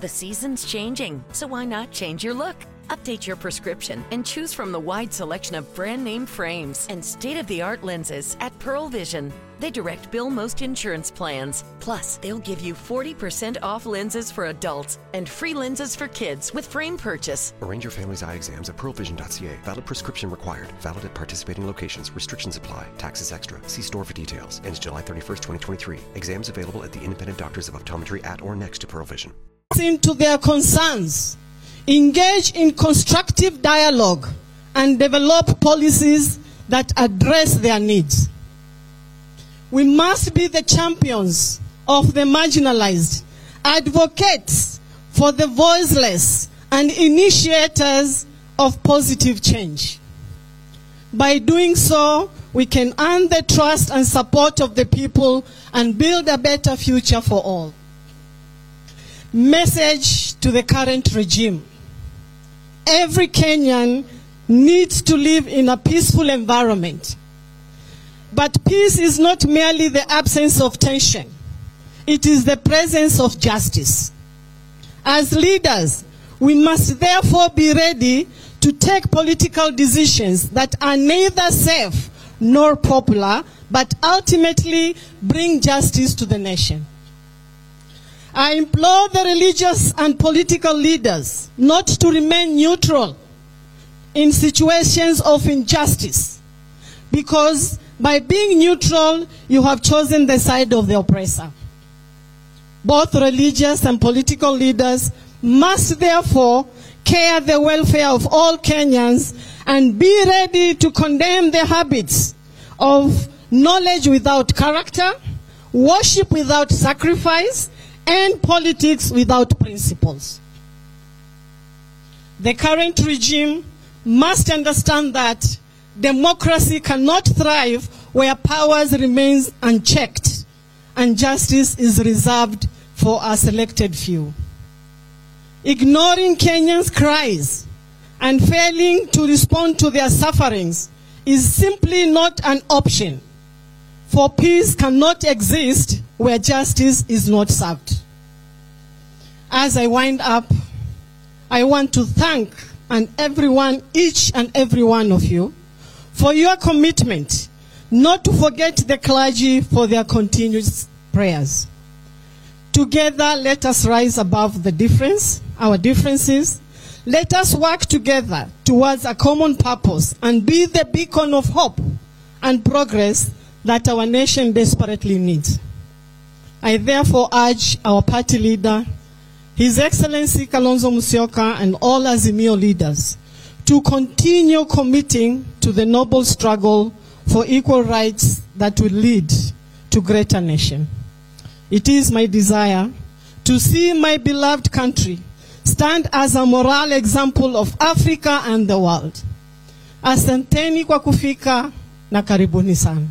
The season's changing, so why not change your look? Update your prescription and choose from the wide selection of brand name frames and state of the art lenses at Pearle Vision. They direct bill most insurance plans. Plus, they'll give you 40% off lenses for adults and free lenses for kids with frame purchase. Arrange your family's eye exams at pearlevision.ca. Valid prescription required. Valid at participating locations. Restrictions apply. Taxes extra. See store for details. Ends July 31st, 2023. Exams available at the independent doctors of optometry at or next to Pearle Vision. Into their concerns, engage in constructive dialogue, and develop policies that address their needs. We must be the champions of the marginalized, advocates for the voiceless, and initiators of positive change. By doing so, we can earn the trust and support of the people and build a better future for all. Message to the current regime. Every Kenyan needs to live in a peaceful environment. But peace is not merely the absence of tension, it is the presence of justice. As leaders, we must therefore be ready to take political decisions that are neither safe nor popular, but ultimately bring justice to the nation. I implore the religious and political leaders not to remain neutral in situations of injustice because by being neutral, you have chosen the side of the oppressor. Both religious and political leaders must therefore care the welfare of all Kenyans and be ready to condemn the habits of knowledge without character, worship without sacrifice, and politics without principles. The current regime must understand that democracy cannot thrive where powers remains unchecked and justice is reserved for a selected few. Ignoring Kenyans' cries and failing to respond to their sufferings is simply not an option. For peace cannot exist where justice is not served. As I wind up, I want to thank and everyone, each and every one of you, for your commitment not to forget the clergy for their continuous prayers. Together, let us rise above the difference, our differences. Let us work together towards a common purpose and be the beacon of hope and progress that our nation desperately needs. I therefore urge our party leader, His Excellency Kalonzo Musyoka, and all Azimio leaders to continue committing to the noble struggle for equal rights that will lead to greater nation. It is my desire to see my beloved country stand as a moral example of Africa and the world. Asanteni kwa kufika na karibuni sana.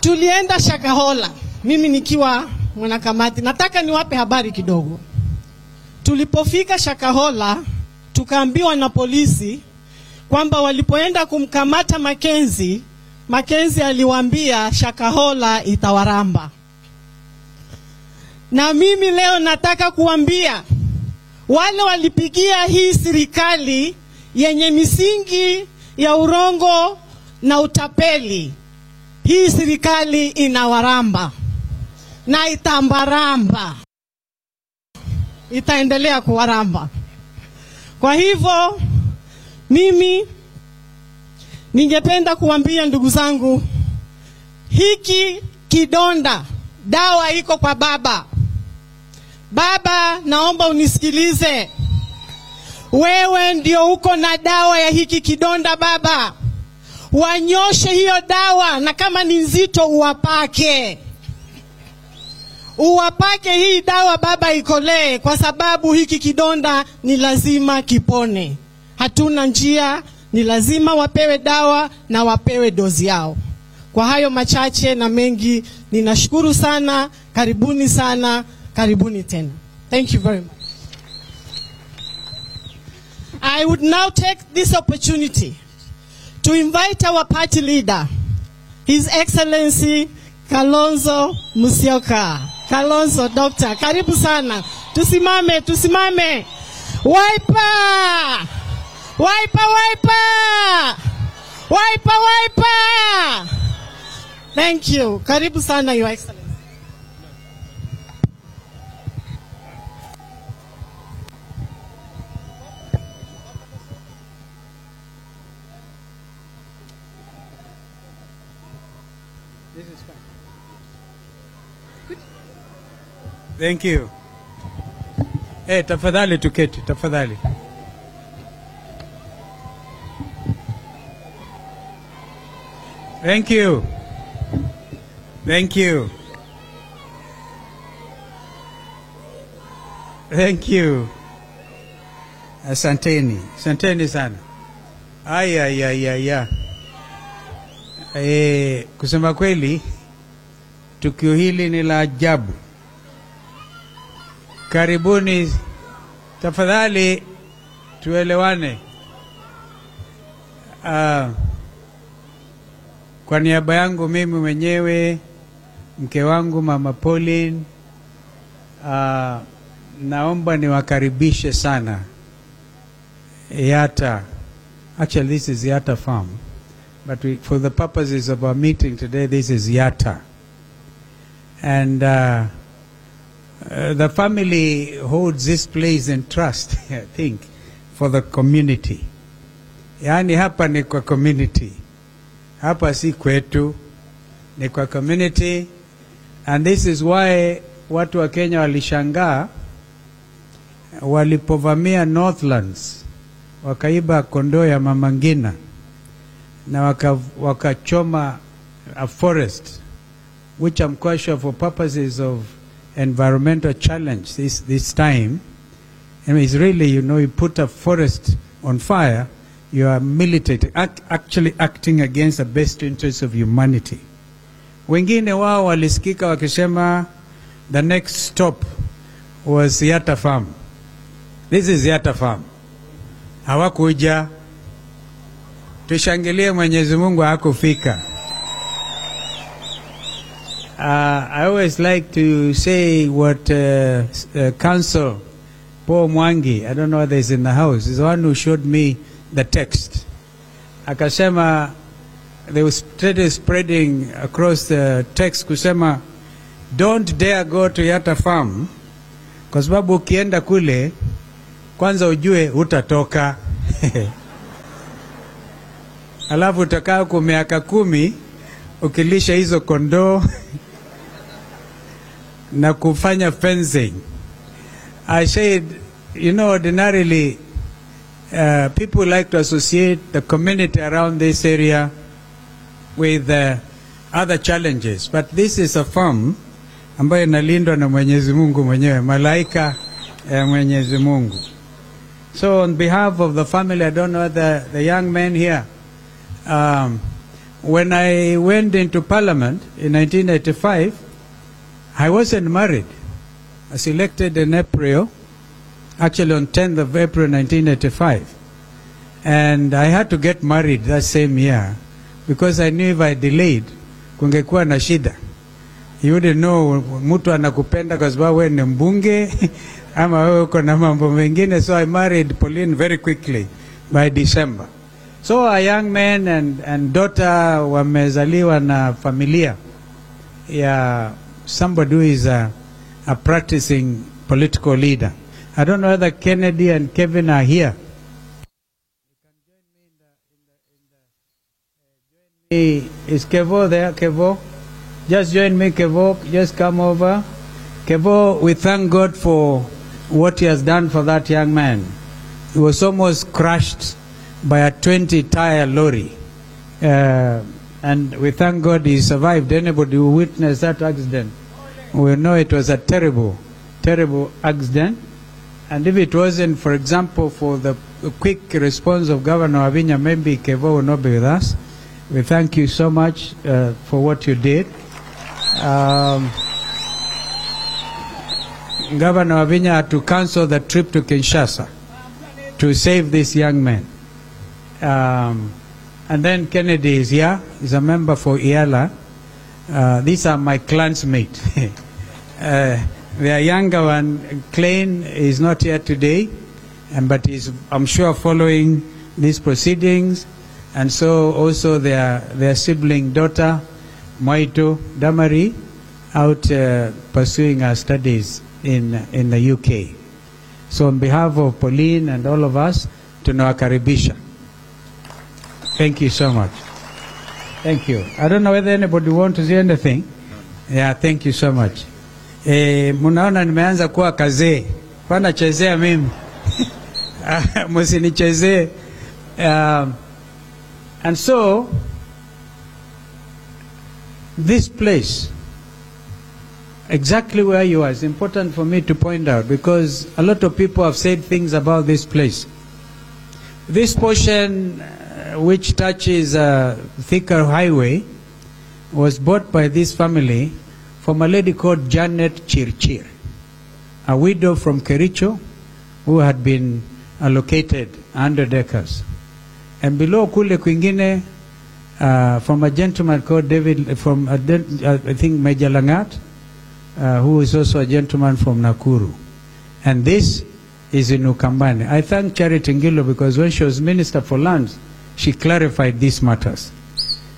Tulienda Shakahola, mimi nikiwa mwanakamati. Nataka niwape habari kidogo. Tulipofika Shakahola, tukaambiwa na polisi kwamba walipoenda kumkamata Makenzi, Makenzi aliwaambia Shakahola itawaramba. Na mimi leo nataka kuambia wale walipigia hii serikali yenye misingi ya urongo na utapeli, hii serikali inawaramba na itambaramba, itaendelea kuwaramba. Kwa hivyo mimi ningependa kuambia ndugu zangu, hiki kidonda, dawa iko kwa baba. Baba, naomba unisikilize. Wewe ndio uko na dawa ya hiki kidonda baba. Wanyoshe hiyo dawa, na kama ni nzito uwapake, uwapake hii dawa baba, ikolee, kwa sababu hiki kidonda ni lazima kipone. Hatuna njia, ni lazima wapewe dawa na wapewe dozi yao. Kwa hayo machache na mengi, ninashukuru sana. Karibuni sana, karibuni tena. Thank you very much. I would now take this opportunity to invite our party leader, His Excellency Kalonzo Musyoka. Kalonzo Doctor, karibu sana. Tusimame, tusimame. Waipa! Waipa, waipa! Waipa, waipa! Thank you. Karibu sana, Your Excellency. Thank you. Eh, tafadhali tuketi, tafadhali. Thank you. Thank you. Thank you. Asanteni. Asanteni sana. Aya ya ya ya. Eh, kusema kweli tukio hili ni la ajabu. Karibuni, tafadhali tuelewane. Uh, kwa niaba yangu mimi mwenyewe, mke wangu mama Pauline, uh, naomba niwakaribishe sana Yata. Actually, this is Yata Farm, but we, for the purposes of our meeting today, this is Yata. And uh, uh, the family holds this place in trust, I think, for the community. Yaani hapa ni kwa community, hapa si kwetu, ni kwa community, and this is why watu wa Kenya walishangaa walipovamia Northlands wakaiba kondoo ya Mama Ngina na waka- wakachoma a forest which I'm quite sure for purposes of environmental challenge this, this time, I mean, you know, you put a forest on fire, you are militating, act, actually acting against the best interests of humanity. Wengine wao walisikika wakisema the next stop was Yatta Farm. This is Yatta Farm. Hawakuja. Tushangilie Mwenyezi Mungu hakufika. Uh, I always like to say what uh, uh, Council Paul Mwangi, I don't know whether he's in the house, is the one who showed me the text. Akasema, they were spreading across the text kusema, don't dare go to Yata Farm, kwa sababu ukienda kule, kwanza ujue utatoka. Alafu utakaa kwa miaka kumi ukilisha hizo kondoo na kufanya fencing. I said, you know, ordinarily uh, people like to associate the community around this area with uh, other challenges, but this is a farm ambayo inalindwa na Mwenyezi Mungu mwenyewe, malaika ya Mwenyezi Mungu. So on behalf of the family, I don't know the, the young men here, um, when I went into parliament in 1985, I wasn't married. I was elected in April, actually on 10th of April 1985. And I had to get married that same year because I knew if I delayed, kungekuwa na shida. You wouldn't know mtu anakupenda kwa sababu wewe ni mbunge ama wewe uko na mambo mengine. So I married Pauline very quickly by December. So a young man and, and daughter wamezaliwa na familia ya somebody who is a, a practicing political leader. I don't know whether Kennedy and Kevin are here. Hey, Is Kevo there? Kevo? Just join me, Kevo. Just come over. Kevo, we thank God for what He has done for that young man. He was almost crushed by a 20 tire lorry. Uh, and we thank God he survived. Anybody who witnessed that accident will know it was a terrible, terrible accident. And if it wasn't, for example, for the quick response of Governor Wavinya, maybe Kevo will not be with us. We thank you so much uh, for what you did. Um, Governor Wavinya had to cancel the trip to Kinshasa to save this young man. Um, and then Kennedy is here. He's a member for IALA. Uh, these are my clansmates. Uh, their younger one, Klein, is not here today, but is I'm sure following these proceedings, and so also their their sibling daughter, Moito Damari, out uh, pursuing her studies in in the UK. So on behalf of Pauline and all of us, to tunawakaribisha. Thank you so much. Thank you. I don't know whether anybody want to say anything. Yeah, thank you so much. Eh, mnaona nimeanza kuwa kazee. Wanachezea mimi. Msinichezee. Um, and so this place exactly where you are is important for me to point out because a lot of people have said things about this place. This portion, which touches a Thika highway, was bought by this family from a lady called Janet Chirchir, a widow from Kericho who had been allocated 100 acres. And below kule kwingine, uh, from a gentleman called David, from a, uh, I think Major Langat, uh, who is also a gentleman from Nakuru. And this is in Ukambani. I thank Charity Ngilu because when she was Minister for Lands, she clarified these matters.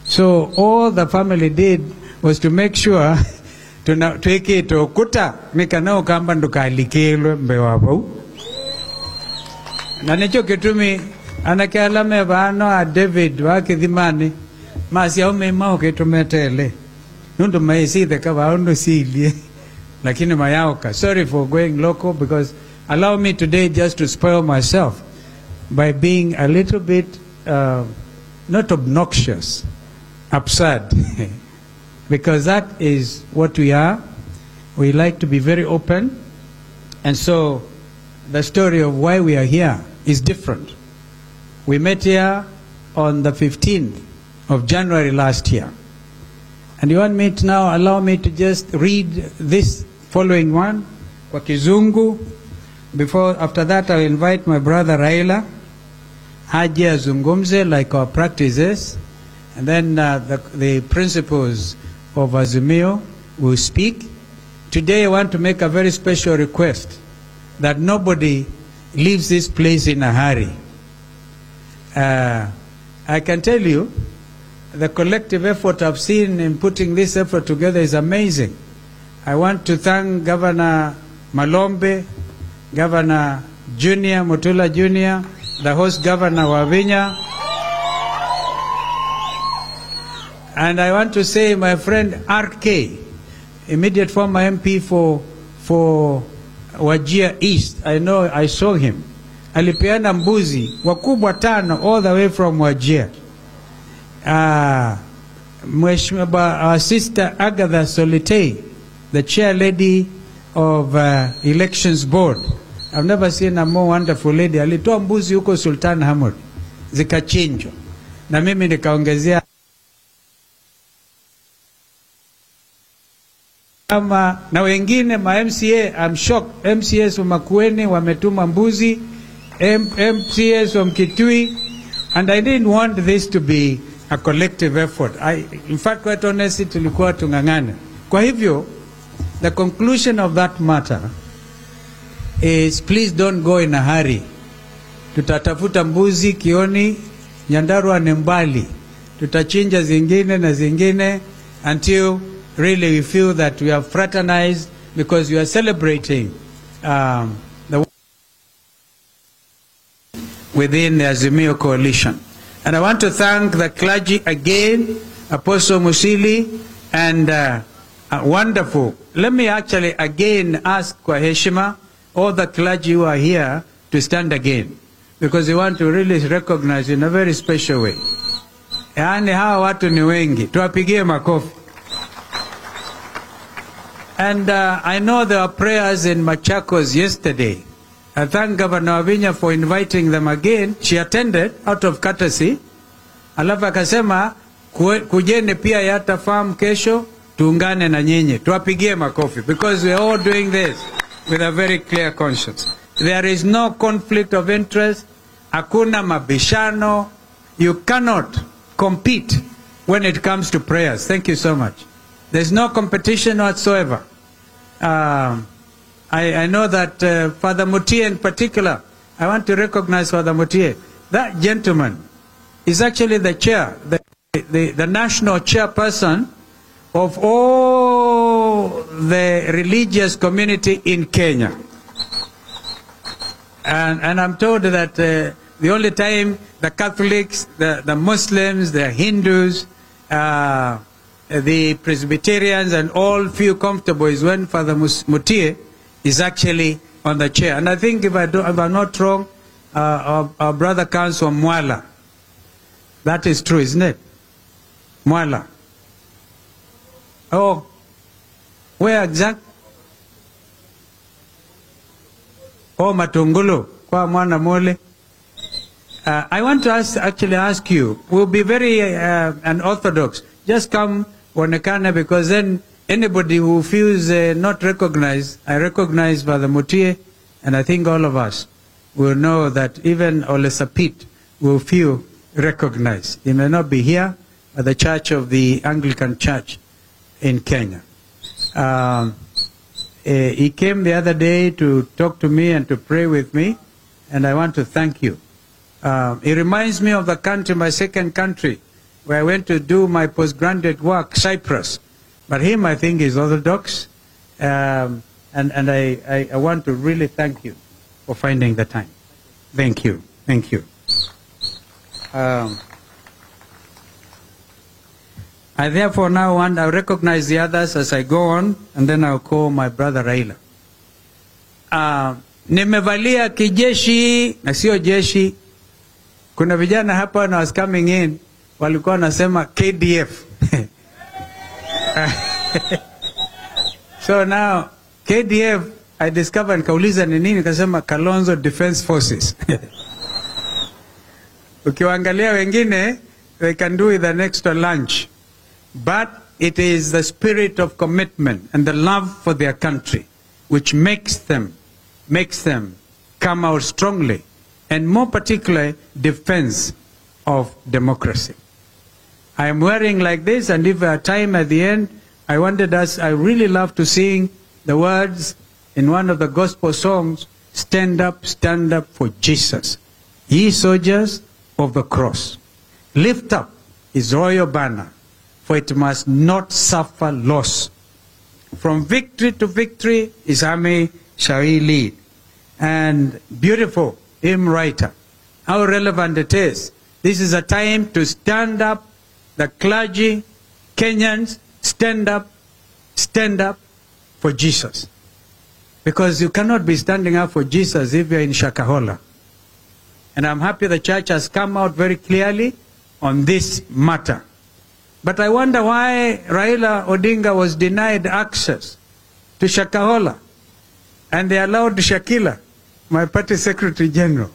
So all the family did was to make sure tuna twikite ukuta mikana ukamba ndukalikilwe mbewa vau na nicho kitumi anakialame vano a David wa kithimani masi aume mao kitumetele nundu maisithe ka vao nusilie lakini mayaoka. Sorry for going local because allow me today just to spoil myself by being a little bit uh, not obnoxious absurd. Because that is what we are. We like to be very open. And so the story of why we are here is different. We met here on the 15th of January last year. And you want me to now allow me to just read this following one? Kwa kizungu. Before after that I'll invite my brother Raila haje azungumze like our practices, and then uh, the, the principles of Azimio will speak. Today I want to make a very special request that nobody leaves this place in a hurry. Uh, I can tell you the collective effort I've seen in putting this effort together is amazing. I want to thank Governor Malombe, Governor Junior, Mutula Junior, the host Governor Wavinya. And I want to say my friend RK, immediate former MP for, for Wajia East. I know I saw him. Alipeana mbuzi wakubwa tano all the way from Wajia. Uh, Mheshimiwa our sister Agatha Solitei, the chair lady of uh, elections board. I've never seen a more wonderful lady. Alitoa mbuzi huko Sultan Hamud zikachinjwa, na mimi nikaongezea kama na wengine ma MCA. I'm shocked. MCAs wa Makueni wametuma mbuzi, MCAs wa Mkitui, and I didn't want this to be a collective effort. I, in fact, quite honestly, tulikuwa tung'ang'ane. Kwa hivyo, the conclusion of that matter is please don't go in a hurry. Tutatafuta mbuzi Kioni, Nyandarua ni mbali, tutachinja zingine na zingine until really we feel that we have fraternized because we are celebrating um, the within the Azimio coalition. And I want to thank the clergy again, Apostle Musili, and uh, wonderful. Let me actually again ask kwa heshima all the clergy who are here to stand again because we want to really recognize in a very special way. Yaani hawa watu ni wengi, tuwapigie makofi. And uh, I know there were prayers in Machakos yesterday. I thank Governor Wavinya for inviting them again. She attended out of courtesy. Alafu akasema kujeni pia Yata Farm kesho tuungane na nyinyi. Tuwapigie makofi because we are all doing this with a very clear conscience. There is no conflict of interest. Hakuna mabishano. You cannot compete when it comes to prayers. Thank you so much. There's no competition whatsoever. Um, I, I know that uh, Father Mutie in particular, I want to recognize Father Mutie. That gentleman is actually the chair, the, the, the national chairperson of all the religious community in Kenya. And, and I'm told that uh, the only time the Catholics, the, the Muslims, the Hindus, uh, the Presbyterians, and all feel comfortable is when Father Mutie is actually on the chair. And I think if, I do, if I'm not wrong, uh, our, our brother comes from Mwala. That is true, isn't it? Mwala. Oh, where exact? Oh, Matungulu, kwa mwana mole. Uh, I want to ask, actually ask you, we'll be very uh, unorthodox. Just come onekana because then anybody who feels uh, not recognized, I recognize Father Mutie, and I think all of us will know that even Ole Sapit will feel recognized. He may not be here, but the Church of the Anglican Church in Kenya. Um, eh, he came the other day to talk to me and to pray with me, and I want to thank you. Um, it reminds me of the country, my second country, where I went to do my postgraduate work, Cyprus. But him, I think, is Orthodox, um, and, and I, I, I want to really thank you for finding the time. Thank you. Thank you. Um, I therefore now want to recognize the others as I go on, and then I'll call my brother Raila. Uh, nimevalia kijeshi na sio jeshi. Kuna vijana hapa when was coming in walikuwa wanasema KDF. so now KDF I discovered nikauliza ni nini, kasema Kalonzo Defense Forces. Ukiwaangalia wengine they can do it the next lunch. But it is the spirit of commitment and the love for their country which makes them makes them come out strongly and more particularly defense of democracy. I am wearing like this and if a time at the end I wanted us I really love to sing the words in one of the gospel songs stand up stand up for Jesus ye soldiers of the cross lift up his royal banner for it must not suffer loss. From victory to victory, his army shall he lead. And beautiful hymn writer, how relevant it is. This is a time to stand up, the clergy, Kenyans, stand up, stand up for Jesus. Because you cannot be standing up for Jesus if you're in Shakahola. And I'm happy the church has come out very clearly on this matter. But I wonder why Raila Odinga was denied access to Shakahola and they allowed Shakila, my party secretary general,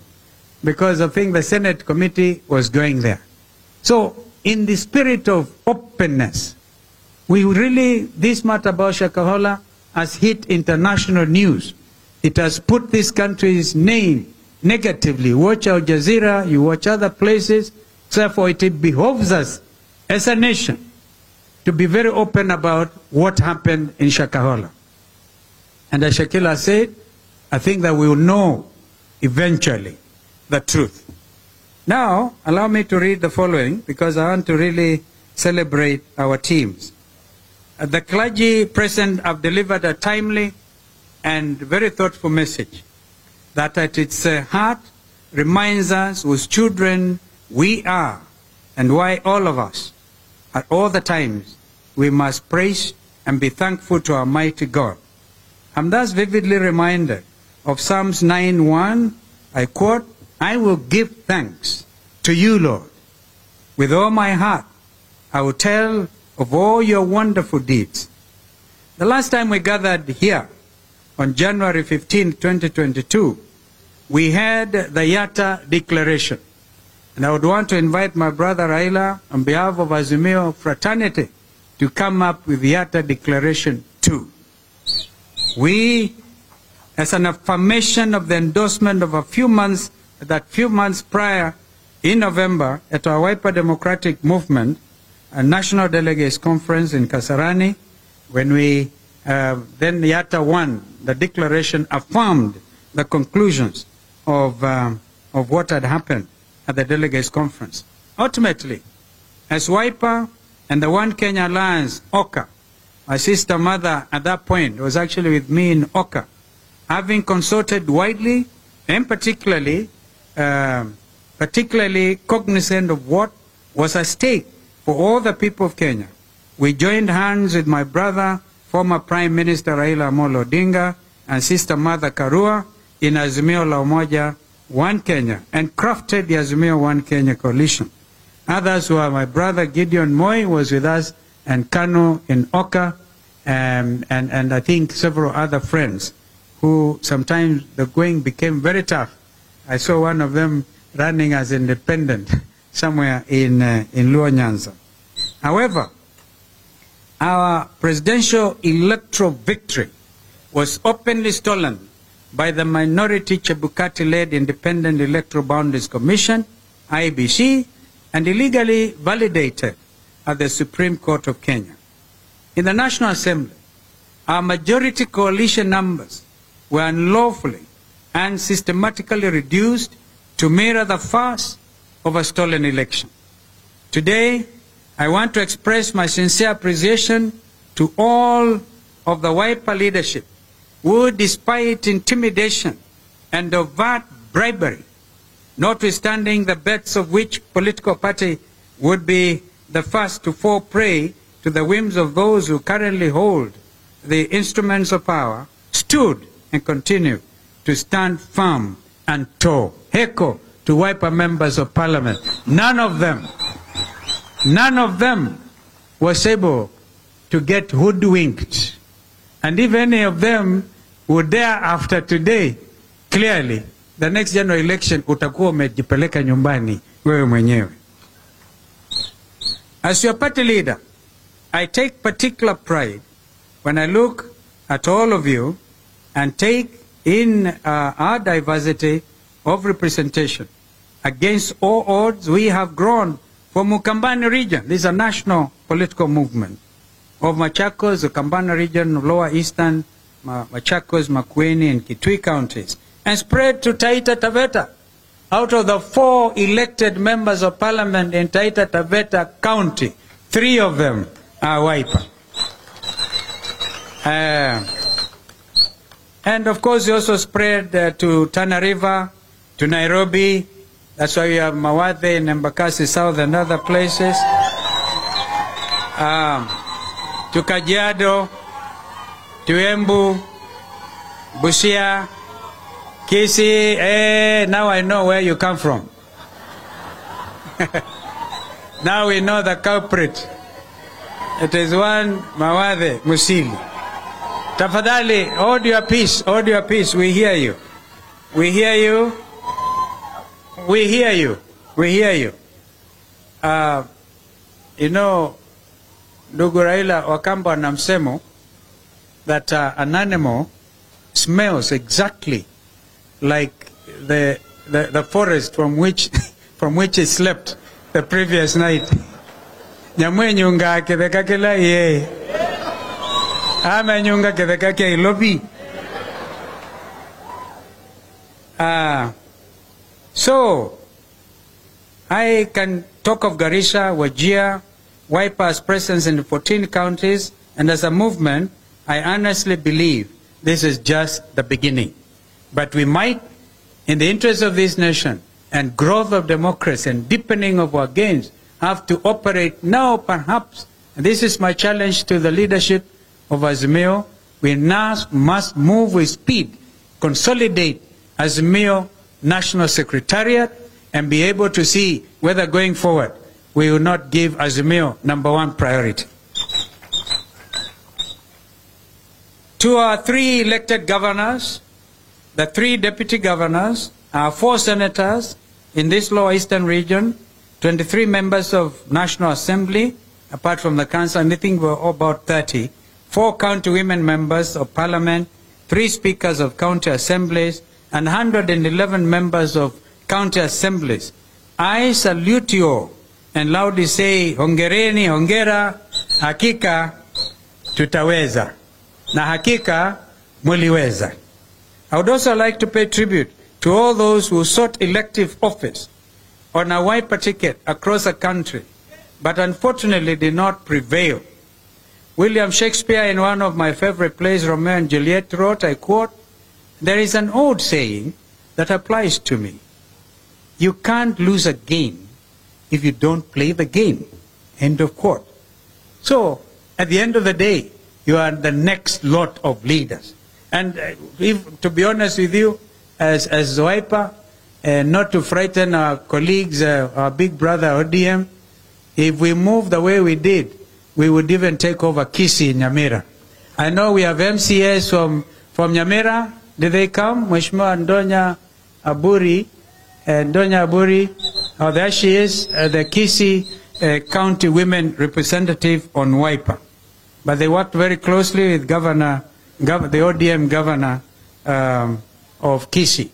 because I think the Senate committee was going there. So, in the spirit of openness, we really, this matter about Shakahola has hit international news. It has put this country's name negatively. Watch Al Jazeera, you watch other places. Therefore, it behoves us as a nation to be very open about what happened in Shakahola. And as Shakila said, I think that we will know eventually the truth. Now, allow me to read the following because I want to really celebrate our teams. Uh, The clergy present have delivered a timely and very thoughtful message that at its uh, heart reminds us whose children we are and why all of us at all the times we must praise and be thankful to Almighty God. I'm thus vividly reminded of Psalms 9:1. I quote, I will give thanks to you, Lord. With all my heart, I will tell of all your wonderful deeds. The last time we gathered here on January 15, 2022, we had the Yatta Declaration. And I would want to invite my brother Raila on behalf of Azimio fraternity to come up with the Yatta Declaration too. We, as an affirmation of the endorsement of a few months, that few months prior in November at our Wiper Democratic Movement, a national delegates conference in Kasarani, when we uh, then Yatta 1, the declaration affirmed the conclusions of, um, of what had happened at the delegates conference. Ultimately, as Wiper and the One Kenya Alliance, OKA, my sister Martha at that point was actually with me in OKA, having consulted widely and particularly, um particularly cognizant of what was at stake for all the people of Kenya. We joined hands with my brother, former Prime Minister Raila Amolo Odinga, and Sister Martha Karua in Azimio la Umoja One Kenya and crafted the Azimio One Kenya coalition. Others were my brother Gideon Moi was with us and Kanu in Oka um, and, and I think several other friends who sometimes the going became very tough. I saw one of them running as independent somewhere in, uh, in Luo. However, our presidential electoral victory was openly stolen by the minority Chebukati-led Independent Electoral Boundaries Commission, IEBC, and illegally validated at the Supreme Court of Kenya. In the National Assembly, our majority coalition numbers were unlawfully and systematically reduced to mirror the farce of a stolen election. Today, I want to express my sincere appreciation to all of the Wiper leadership who, despite intimidation and overt bribery, notwithstanding the bets of which political party would be the first to fall prey to the whims of those who currently hold the instruments of power, stood and continue to stand firm and tall. Heko to Wiper members of parliament. None of them, none of them was able to get hoodwinked. And if any of them would there after today, clearly, the next general election utakuwa umejipeleka nyumbani wewe mwenyewe. As your party leader, I take particular pride when I look at all of you and take in uh, our diversity of representation. Against all odds, we have grown from Ukambani region. This is a national political movement of Machakos, Ukambani region, Lower Eastern, Machakos, Makueni, and Kitui counties, and spread to Taita Taveta. Out of the four elected members of parliament in Taita Taveta County, three of them are Wiper. Uh, and of course, we also spread uh, to Tana River, to Nairobi. That's why you have Mawathe and Embakasi South and other places. Um, to Kajiado, to Embu, Busia, Kisi. Eh, now I know where you come from. now we know the culprit. It is one Mawathe Musili. Tafadhali, hold your peace, hold your peace. We hear you. We hear you. We hear you. We hear you. Uh, you know, ndugu Raila Wakamba na that uh, an animal smells exactly like the, the, the forest from which, from which it slept the previous night. Nyamwenyunga kithekakila ye amenyunga kitheka kia ilobi. Uh, so, I can talk of Garisha, Wajia, Wiper's presence in 14 counties, and as a movement, I honestly believe this is just the beginning. But we might, in the interest of this nation and growth of democracy and deepening of our gains, have to operate now, perhaps. And this is my challenge to the leadership of Azimio. We now must move with speed, consolidate Azimio National Secretariat, and be able to see whether going forward we will not give Azimio number one priority. To our three elected governors, the three deputy governors, our four senators in this lower eastern region, 23 members of National Assembly, apart from the council, I think we're about 30, four county women members of parliament, three speakers of county assemblies, and 111 members of county assemblies. I salute you and loudly say, hongereni, hongera, hakika tutaweza. Na hakika muliweza. I would also like to pay tribute to all those who sought elective office on a Wiper ticket across the country, but unfortunately did not prevail. William Shakespeare, in one of my favorite plays, Romeo and Juliet, wrote, I quote, There is an old saying that applies to me. You can't lose a game if you don't play the game. End of quote. So, at the end of the day, you are the next lot of leaders. And uh, if, to be honest with you, as, as Zoipa, uh, not to frighten our colleagues, uh, our big brother ODM, if we move the way we did, we would even take over Kisii in Nyamira. I know we have MCAs from, from Nyamira. Did they come? Mheshimiwa Ndonya Aburi, uh, Ndonya Aburi, oh, there she is, uh, the Kisii uh, County Women Representative on Wiper. But they worked very closely with Governor, Gov- the ODM Governor um, of Kisii.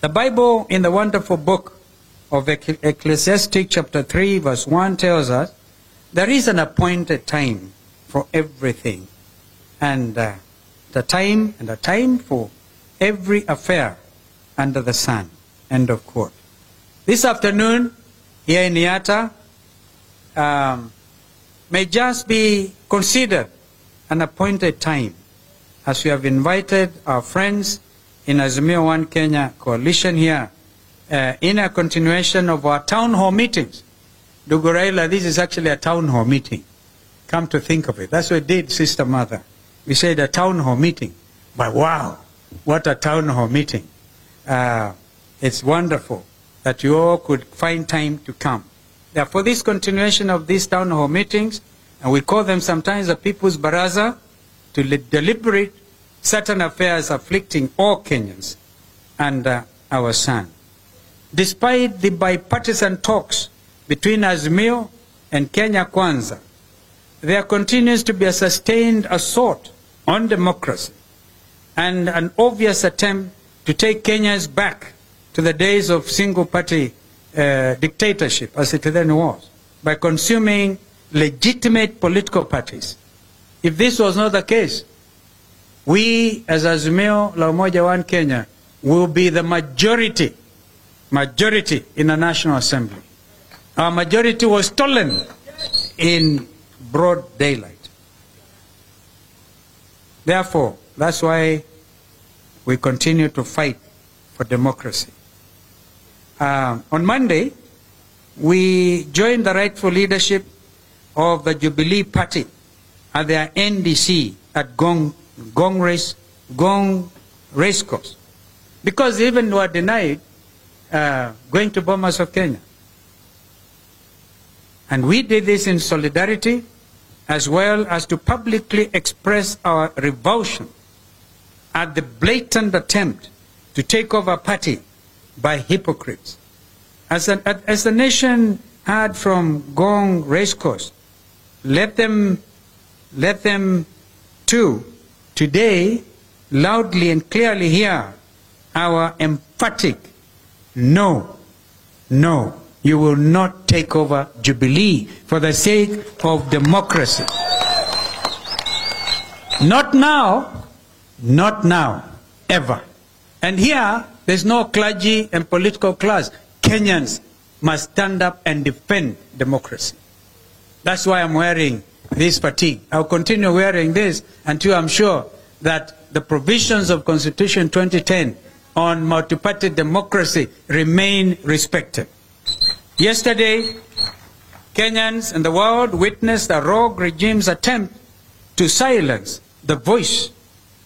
The Bible, in the wonderful book of Eccle- Ecclesiastic, chapter 3, verse 1, tells us there is an appointed time for everything, and uh, the time and a time for every affair under the sun. End of quote. This afternoon, here in Niata, um, may just be considered an appointed time as we have invited our friends in Azimio One Kenya coalition here uh, in a continuation of our town hall meetings. Duguraila, this is actually a town hall meeting. Come to think of it. That's what we did, Sister Martha. We said a town hall meeting. But wow, what a town hall meeting. Uh, it's wonderful that you all could find time to come. Therefore, this continuation of these town hall meetings, and we call them sometimes a People's Baraza, to li- deliberate certain affairs afflicting all Kenyans and uh, our son. Despite the bipartisan talks between Azimio and Kenya Kwanza, there continues to be a sustained assault on democracy and an obvious attempt to take Kenyans back to the days of single party uh, dictatorship, as it then was, by consuming legitimate political parties. If this was not the case, we as Azimio La Umoja One Kenya will be the majority, majority in the National Assembly. Our majority was stolen in broad daylight. Therefore, that's why we continue to fight for democracy. Uh, on Monday, we joined the rightful leadership of the Jubilee Party at their NDC at Ngong, Ngong Race, Ngong Racecourse, because even were denied uh, going to Bomas of Kenya. And we did this in solidarity as well as to publicly express our revulsion at the blatant attempt to take over a party by hypocrites. As, an, as the nation had from Ngong Racecourse, let them, let them too today loudly and clearly hear our emphatic no, no, you will not take over Jubilee for the sake of democracy. Not now, not now, ever. And here, there's no clergy and political class. Kenyans must stand up and defend democracy. That's why I'm wearing this fatigue. I'll continue wearing this until I'm sure that the provisions of Constitution 2010 on multi-party democracy remain respected. Yesterday, Kenyans and the world witnessed a rogue regime's attempt to silence the voice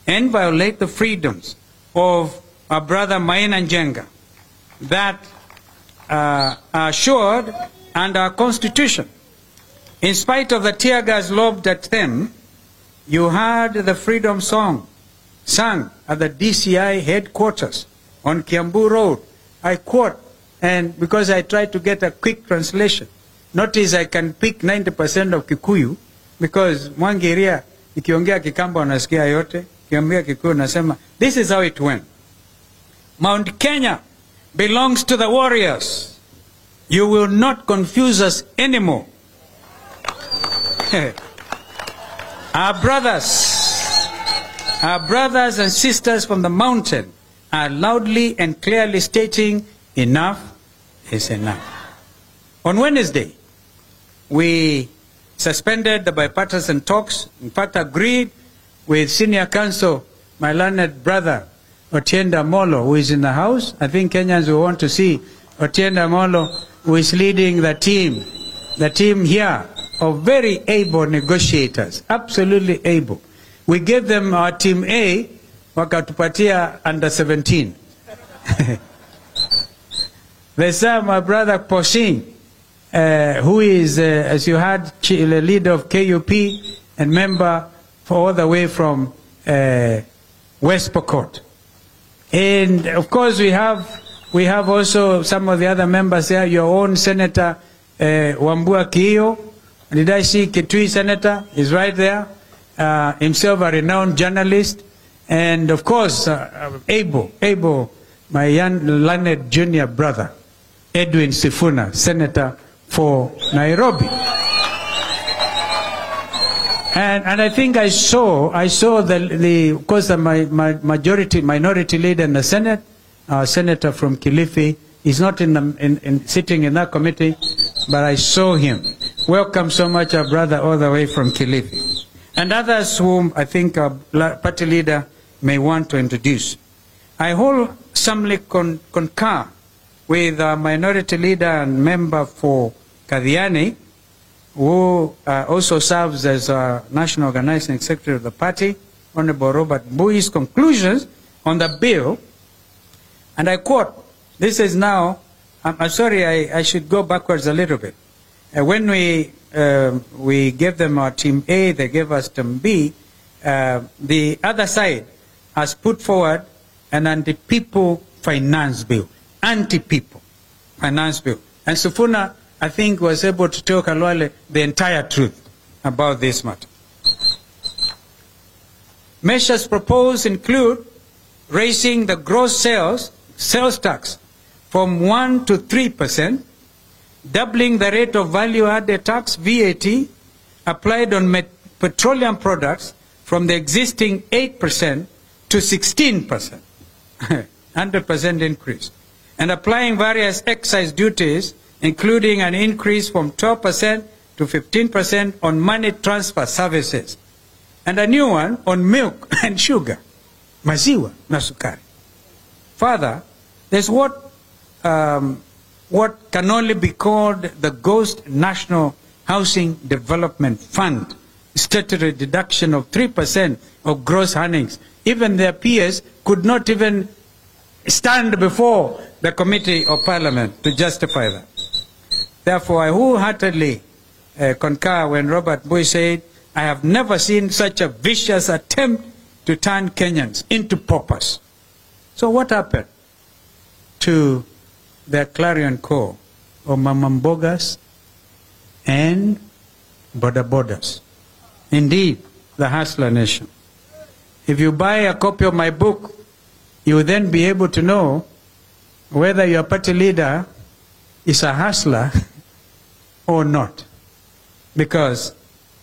and violate the freedoms of our brother Maina Njenga that uh, are assured under our constitution. In spite of the tear gas lobbed at them, you heard the freedom song sung at the DCI headquarters on Kiambu Road. I quote, and because I tried to get a quick translation, notice I can pick 90% of Kikuyu because Mwangiria ikiongea Kikamba unasikia yote, kiongea Kikuyu nasema, this is how it went. Mount Kenya belongs to the warriors. You will not confuse us anymore. Our brothers Our brothers and sisters from the mountain are loudly and clearly stating enough is enough. On Wednesday, we suspended the bipartisan talks, in fact, agreed with senior counsel, my learned brother, Otiende Amollo, who is in the House. I think Kenyans will want to see Otiende Amollo, who is leading the team, the team here of very able negotiators, absolutely able. We gave them our team A, wakatupatia under 17. they uh, my brother Poshin, uh, who is, uh, as you heard, the leader of KUP and member for all the way from uh, West Pokot. And of course, we have we have also some of the other members there. Your own Senator uh, Wambua Kiyo. Did I see Kitui Senator? Is right there. Uh, himself a renowned journalist, and of course, uh, able, able, my young learned junior brother, Edwin Sifuna, Senator for Nairobi. And, and I think I saw, I saw the, the of course, the my, my majority, minority leader in the Senate, uh, Senator from Kilifi. He's not in, the, in, in sitting in that committee, but I saw him. Welcome so much, our brother, all the way from Kilifi. And others whom I think our party leader may want to introduce. I wholesomely con- concur with our minority leader and member for Kathiani, who uh, also serves as a national organizing secretary of the party, Honorable Robert Mbui's conclusions on the bill. And I quote, this is now, I'm, I'm sorry, I, I should go backwards a little bit. Uh, when we, um we gave them our team A, they gave us team B, uh, the other side has put forward an anti-people finance bill. Anti-people finance bill. And Sifuna, I think, was able to tell Khalwale the entire truth about this matter. Measures proposed include raising the gross sales, sales tax from 1 to 3 percent, doubling the rate of value-added tax, VAT, applied on met- petroleum products from the existing 8 percent to 16 percent, 100 percent increase, and applying various excise duties, including an increase from 12 percent to 15 percent on money transfer services, and a new one on milk and sugar, maziwa na sukari. Further, there's what um, what can only be called the Ghost National Housing Development Fund, statutory deduction of 3% of gross earnings. Even their peers could not even stand before the Committee of Parliament to justify that. Therefore, I wholeheartedly uh, concur when Robert Mbui said, I have never seen such a vicious attempt to turn Kenyans into paupers. So what happened to the clarion call of Mamambogas and Boda Bodas? Indeed, the hustler nation. If you buy a copy of my book, you will then be able to know whether your party leader is a hustler or not. Because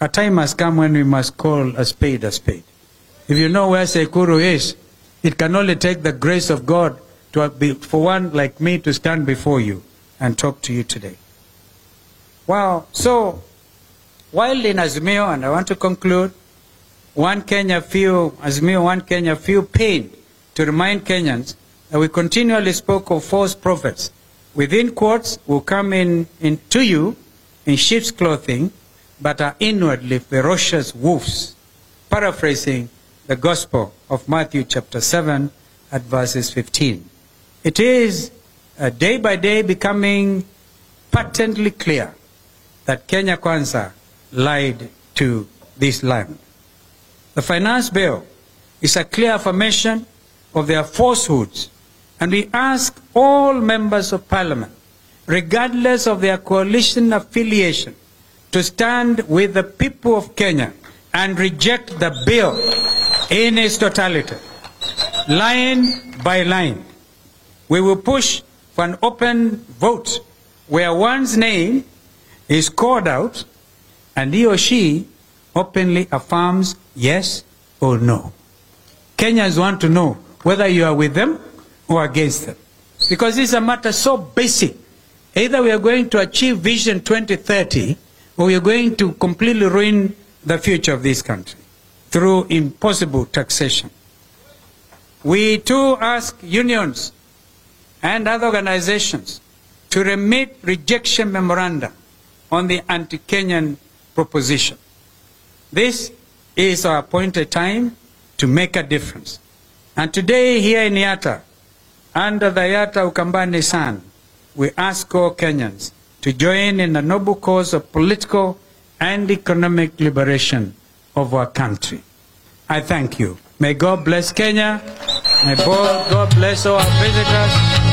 a time has come when we must call a spade a spade. If you know where Tseikuru is, it can only take the grace of God to be, for one like me to stand before you and talk to you today. Wow. So, while in Azimio, and I want to conclude, one Kenya feel, Azimio, one Kenya feel pain to remind Kenyans that we continually spoke of false prophets. Within quotes will come in, in to you in sheep's clothing, but are inwardly ferocious wolves. Paraphrasing the Gospel of Matthew chapter 7 at verses 15. It is uh, day by day becoming patently clear that Kenya Kwanza lied to this land. The finance bill is a clear affirmation of their falsehoods, and we ask all members of parliament, regardless of their coalition affiliation, to stand with the people of Kenya and reject the bill in its totality, line by line. We will push for an open vote where one's name is called out and he or she openly affirms yes or no. Kenyans want to know whether you are with them or against them. Because this is a matter so basic. Either we are going to achieve Vision 2030 or we are going to completely ruin the future of this country through impossible taxation. We too ask unions and other organizations to remit rejection memoranda on the anti-Kenyan proposition. This is our appointed time to make a difference. And today here in Yatta, under the Yatta Ukambani Sun, we ask all Kenyans to join in the noble cause of political and economic liberation of our country. I thank you. May God bless Kenya. May God bless our visitors.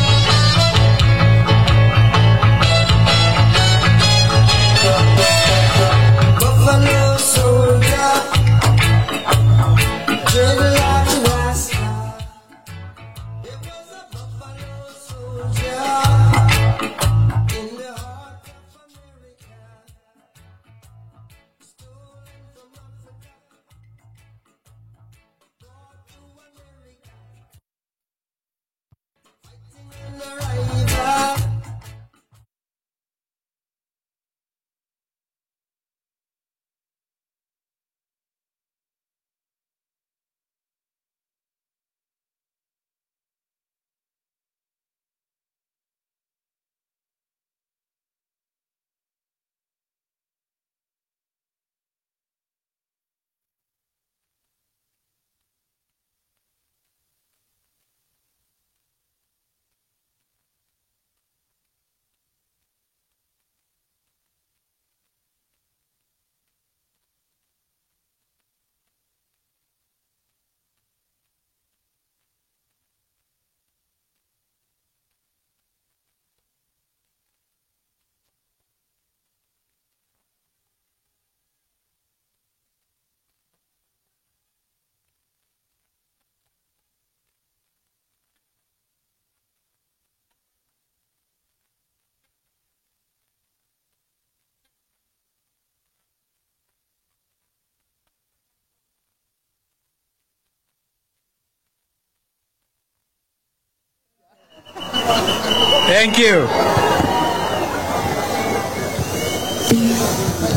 Thank you.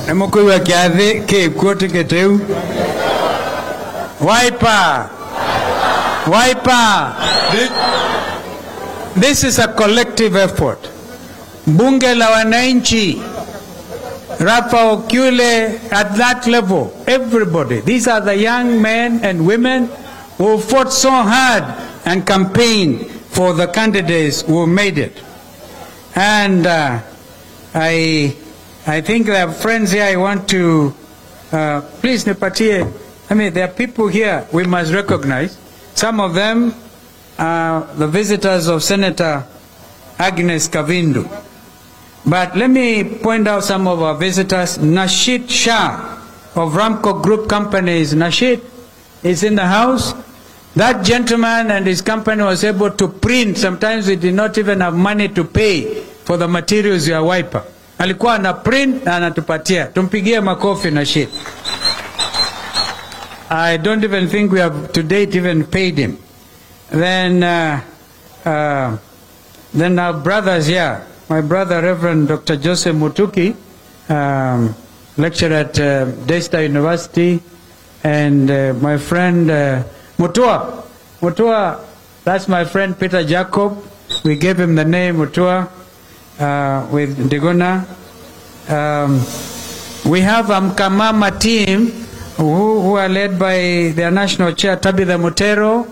Nĩmũkũigua kĩathĩ kĩkuo tĩkĩtĩ u Wiper. Wiper. This is a collective effort. Bunge la wananchi Rafa Okyule at that level everybody. These are the young men and women who fought so hard and campaigned for the candidates who made it and uh, I, I think there are friends here I want to, uh, please nipatie, I mean there are people here we must recognize. Some of them are the visitors of Senator Agnes Kavindu. But let me point out some of our visitors. Nashid Shah of Ramco Group Companies. Nashid is in the house. That gentleman and his company was able to print. Sometimes we did not even have money to pay for the materials ya wiper. Alikuwa ana print na anatupatia. Tumpigie makofi Nashid. I don't even think we have to date even paid him. Then, uh, uh, then our brothers here, my brother Reverend Dr. Joseph Mutuki, um, lecturer at uh, Daystar University, and uh, my friend uh, Mutua. Mutua, that's my friend Peter Jacob. We gave him the name Mutua uh, with Diguna. Um, we have Amkamama team who, who are led by their national chair Tabitha Mutero,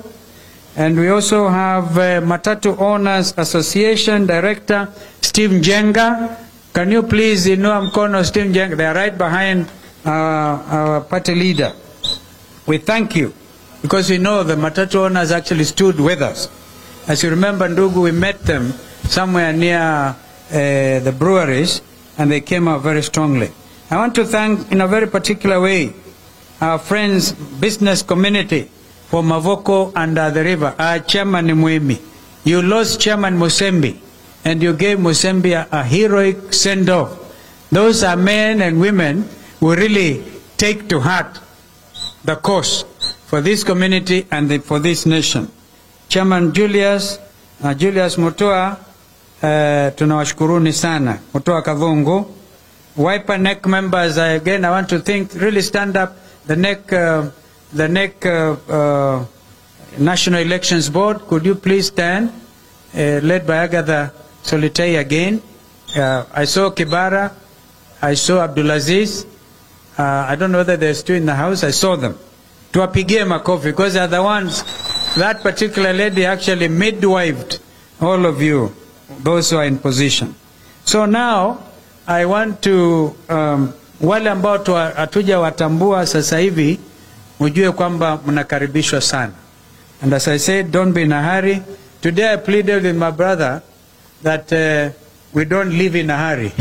and we also have uh, Matatu Owners Association Director Steve Jenga. Can you please inua mkono Steve Jenga? They are right behind uh, our party leader. We thank you because we know the Matatu owners actually stood with us. As you remember, Ndugu, we met them somewhere near uh, the breweries and they came out very strongly. I want to thank in a very particular way our friends, business community for Mavoko and uh, the river. Our chairman Mwemi. You lost Chairman Musembi and you gave Musembi a, a heroic send off. Those are men and women who really take to heart the cause for this community and the, for this nation. Chairman Julius, uh, Julius Mutua, uh, tunawashukuruni sana. Mutua Kavungu. Wiper neck members, again, I want to think, really stand up. The neck, uh, the neck uh, uh, National Elections Board, could you please stand? Uh, led by Agatha Solitei again. Uh, I saw Kibara. I saw Abdulaziz. Uh, I don't know whether they're still in the house. I saw them. Tuwapigie makofi because they're the ones, that particular lady actually midwifed all of you, those who are in position. So now, I want to, um, wale ambao hatuja watambua sasa hivi, mjue kwamba mnakaribishwa sana. And as I said, don't be in a hurry. Today I pleaded with my brother that uh, we don't live in a hurry.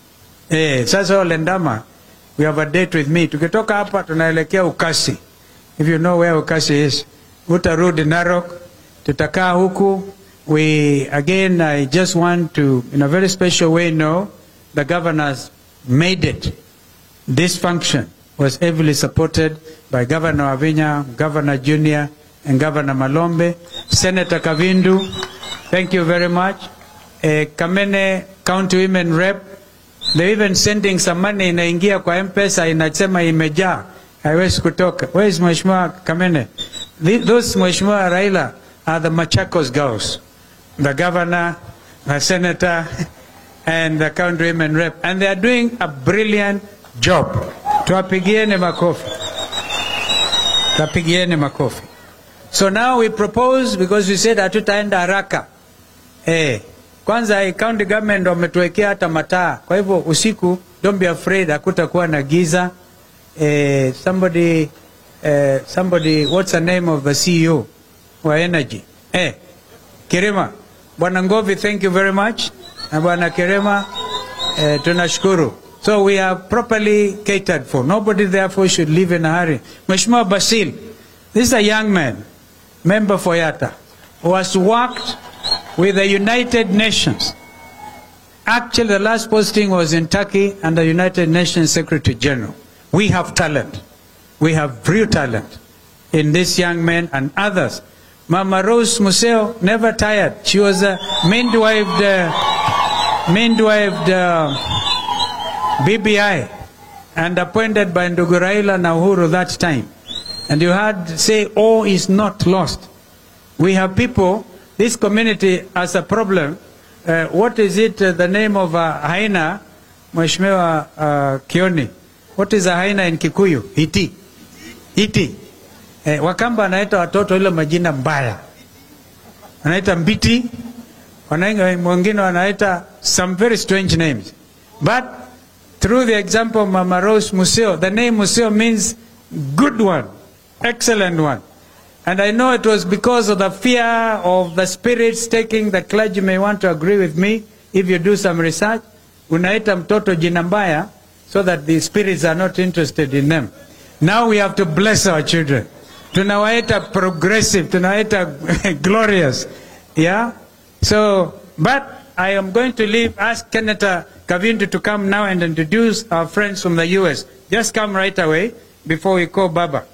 eh, sasa Olendama, we have a date with me. Tukitoka hapa tunaelekea Ukasi. If you know where Ukasi is, utarudi Narok, tutakaa huku. We, again, I just want to, in a very special way, know the governors made it. This function was heavily supported by Governor Wavinya, Governor Junior, and Governor Malombe, Senator Kavindu. Thank you very much. Uh, Kamene County Women Rep, they're even sending some money inaingia kwa M-Pesa inasema imejaa, haiwezi kutoka. Where Mheshimiwa Kamene? Those Mheshimiwa Raila are the Machakos girls, the governor, the senator, and the county women rep, and they are doing a brilliant job. Tuwapigieni makofi. Tuwapigieni makofi. So now we propose because we said hatutaenda haraka. Eh, kwanza county government wametuwekea hata mataa. Kwa hivyo usiku don't be afraid hakutakuwa na giza. Eh, somebody eh, somebody what's the name of the CEO wa energy? Eh, Kirema. Bwana Ngovi, thank you very much. Na Bwana Kirema, eh, tunashukuru. So we are properly catered for. Nobody therefore should live in a hurry. Mheshimiwa Basil, this is a young man, member for Yatta, who has worked with the United Nations. Actually, the last posting was in Turkey under United Nations Secretary General. We have talent. We have real talent in this young man and others. Mama Rose Museo never tired. She was a midwifed, uh, midwifed uh, BBI and appointed by Ndugu Raila na that time. And you had say, all is not lost. We have people, this community has a problem. Uh, what is it, uh, the name of a hyena, Mheshimiwa uh, Kioni? What is a hyena in Kikuyu? Hiti. Hiti. Eh, Wakamba anaita watoto ile majina mbaya, anaita mbiti, wengine wanaita some very strange names. But through the example of Mama Rose Museo, the name Museo means good one, excellent one. And I know it was because of the fear of the spirits taking, the clergy may want to agree with me if you do some research. Unaita mtoto jina mbaya so that the spirits are not interested in them. Now we have to bless our children. Tunawaita progressive, tunawaita glorious. Yeah? So, but I am going to leave, ask Senator Kavindu to come now and introduce our friends from the US. Just come right away before we call Baba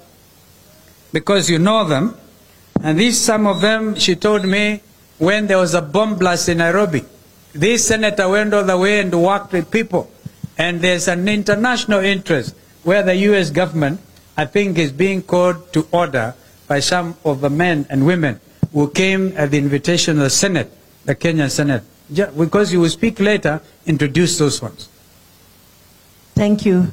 because you know them. And these, some of them, she told me when there was a bomb blast in Nairobi. This senator went all the way and worked with people. And there's an international interest where the U.S. government, I think, is being called to order by some of the men and women who came at the invitation of the Senate, the Kenyan Senate. Because you will speak later, introduce those ones. Thank you.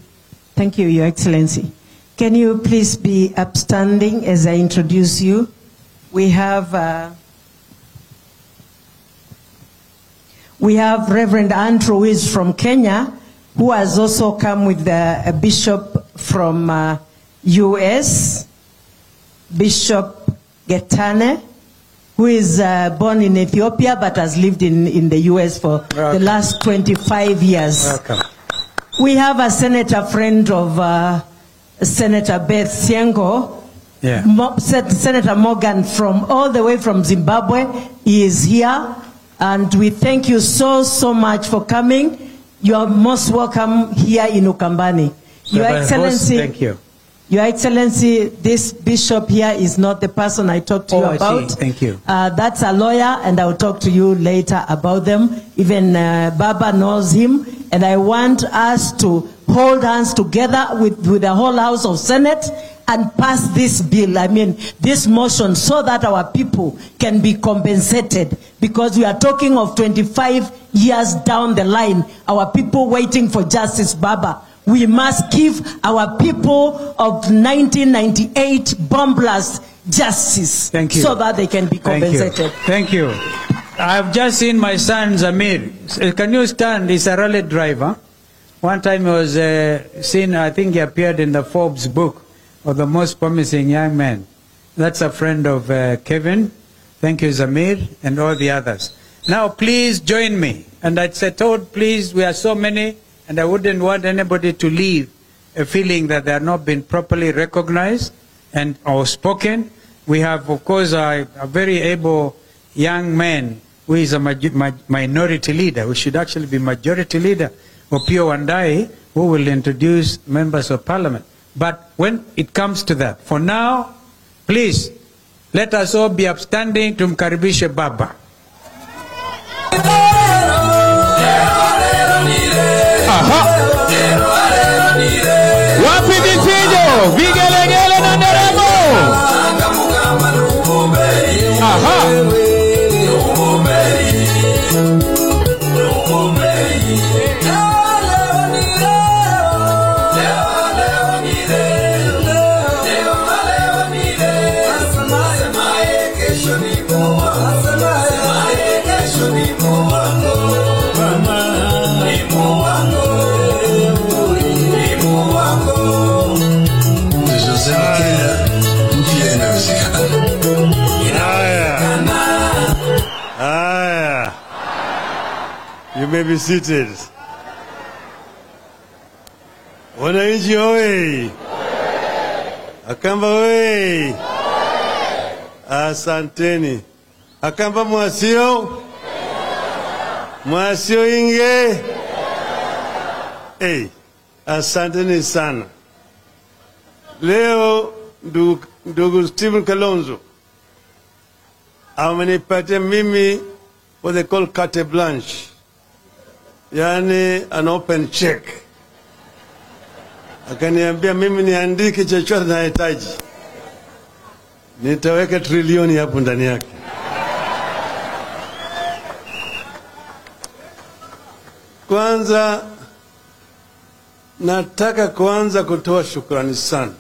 Thank you, Your Excellency. Can you please be upstanding as I introduce you? We have, uh, we have Reverend Andrew, who is from Kenya, who has also come with the, a bishop from uh, U.S., Bishop Getane, who is uh, born in Ethiopia but has lived in, in the U.S. for the last 25 years. Welcome. We have a senator friend of uh, Senator Beth Syengo, Yeah. Mo- Senator Morgan from all the way from Zimbabwe. He is here, and we thank you so so much for coming. You are most welcome here in Ukambani. Your Host, Excellency, Thank you. Your Excellency, this bishop here is not the person I talked to Oh, you I see. about. Thank you. Uh, that's a lawyer, and I'll talk to you later about them. Even uh, Baba knows him, and I want us to hold hands together with, with the whole House of Senate and pass this bill, I mean, this motion, so that our people can be compensated. Because we are talking of 25 years down the line, our people waiting for justice, Baba. We must give our people of 1998 bomb blast justice Thank you. so that they can be Thank you. compensated. Thank you. I've just seen my son Zamir. Can you stand? He's a rally driver. One time he was uh, seen, I think he appeared in the Forbes book of the most promising young men. That's a friend of uh, Kevin. Thank you, Zamir, and all the others. Now, please join me. And I said, told, please, we are so many, and I wouldn't want anybody to leave a feeling that they are not being properly recognized and or spoken. We have, of course, a, a very able young man who is a minority leader, who should actually be majority leader, Opiyo Wandayi, who will introduce members of parliament. But when it comes to that, for now, please, let us all be upstanding to Mkaribishe Baba. Vifijo, vigelegele na nderemo? Aha. Tunasema may be seated. Wananchi oye! Akamba oye! Asanteni. Akamba mwasio? Mwasio inge? Hey, asanteni sana. Leo ndugu, ndugu Stephen Kalonzo amenipatia mimi what they call carte blanche, yani an open check. Akaniambia mimi niandike chochote nahitaji, nitaweka trilioni hapo ndani yake. Kwanza nataka kuanza kutoa shukrani sana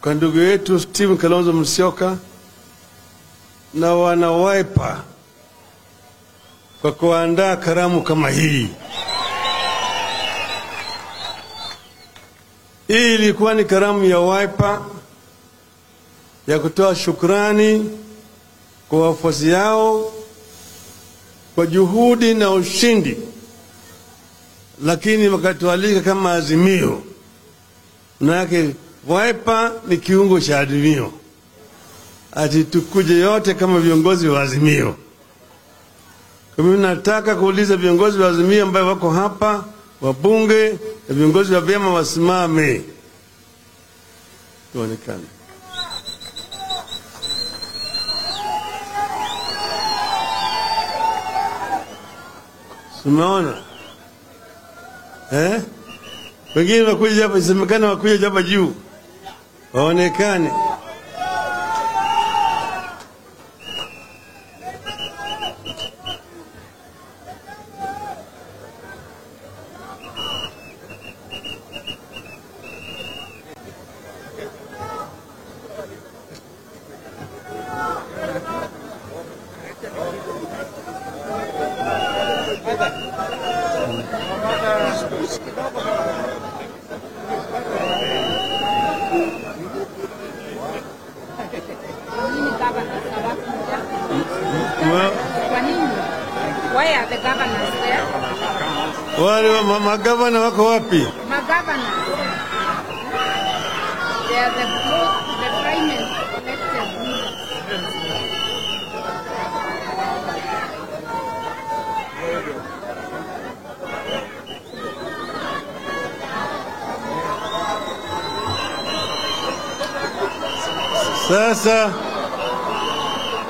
kwa ndugu yetu Stephen Kalonzo Musyoka na wana Wiper kwa kuandaa karamu kama hii. Hii ilikuwa ni karamu ya Wiper ya kutoa shukrani kwa wafuasi yao kwa juhudi na ushindi, lakini wakatualika kama Azimio. Manake Wiper ni kiungo cha Azimio, ati tukuje yote kama viongozi wa Azimio. Mimi nataka kuuliza viongozi wa Azimio ambayo wako hapa, wabunge na viongozi wa vyama wasimame, tuonekane. Umeona eh? Wengine wakuja hapa, isemekane wakuja hapa juu, waonekane. Well, Kwa nini? Why are the governors there? wale wa- ma- magavana wako wapi? My governors. They are the both the finest elected leaders. Sasa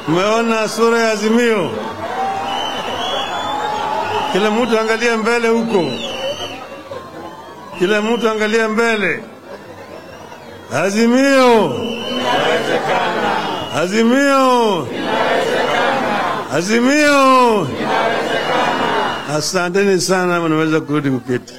mmeona sura ya Azimio, kila mtu angalia mbele huko, kila mtu angalie mbele. Azimio, Azimio, Azimio. Asanteni sana, mnaweza kurudi kuketi.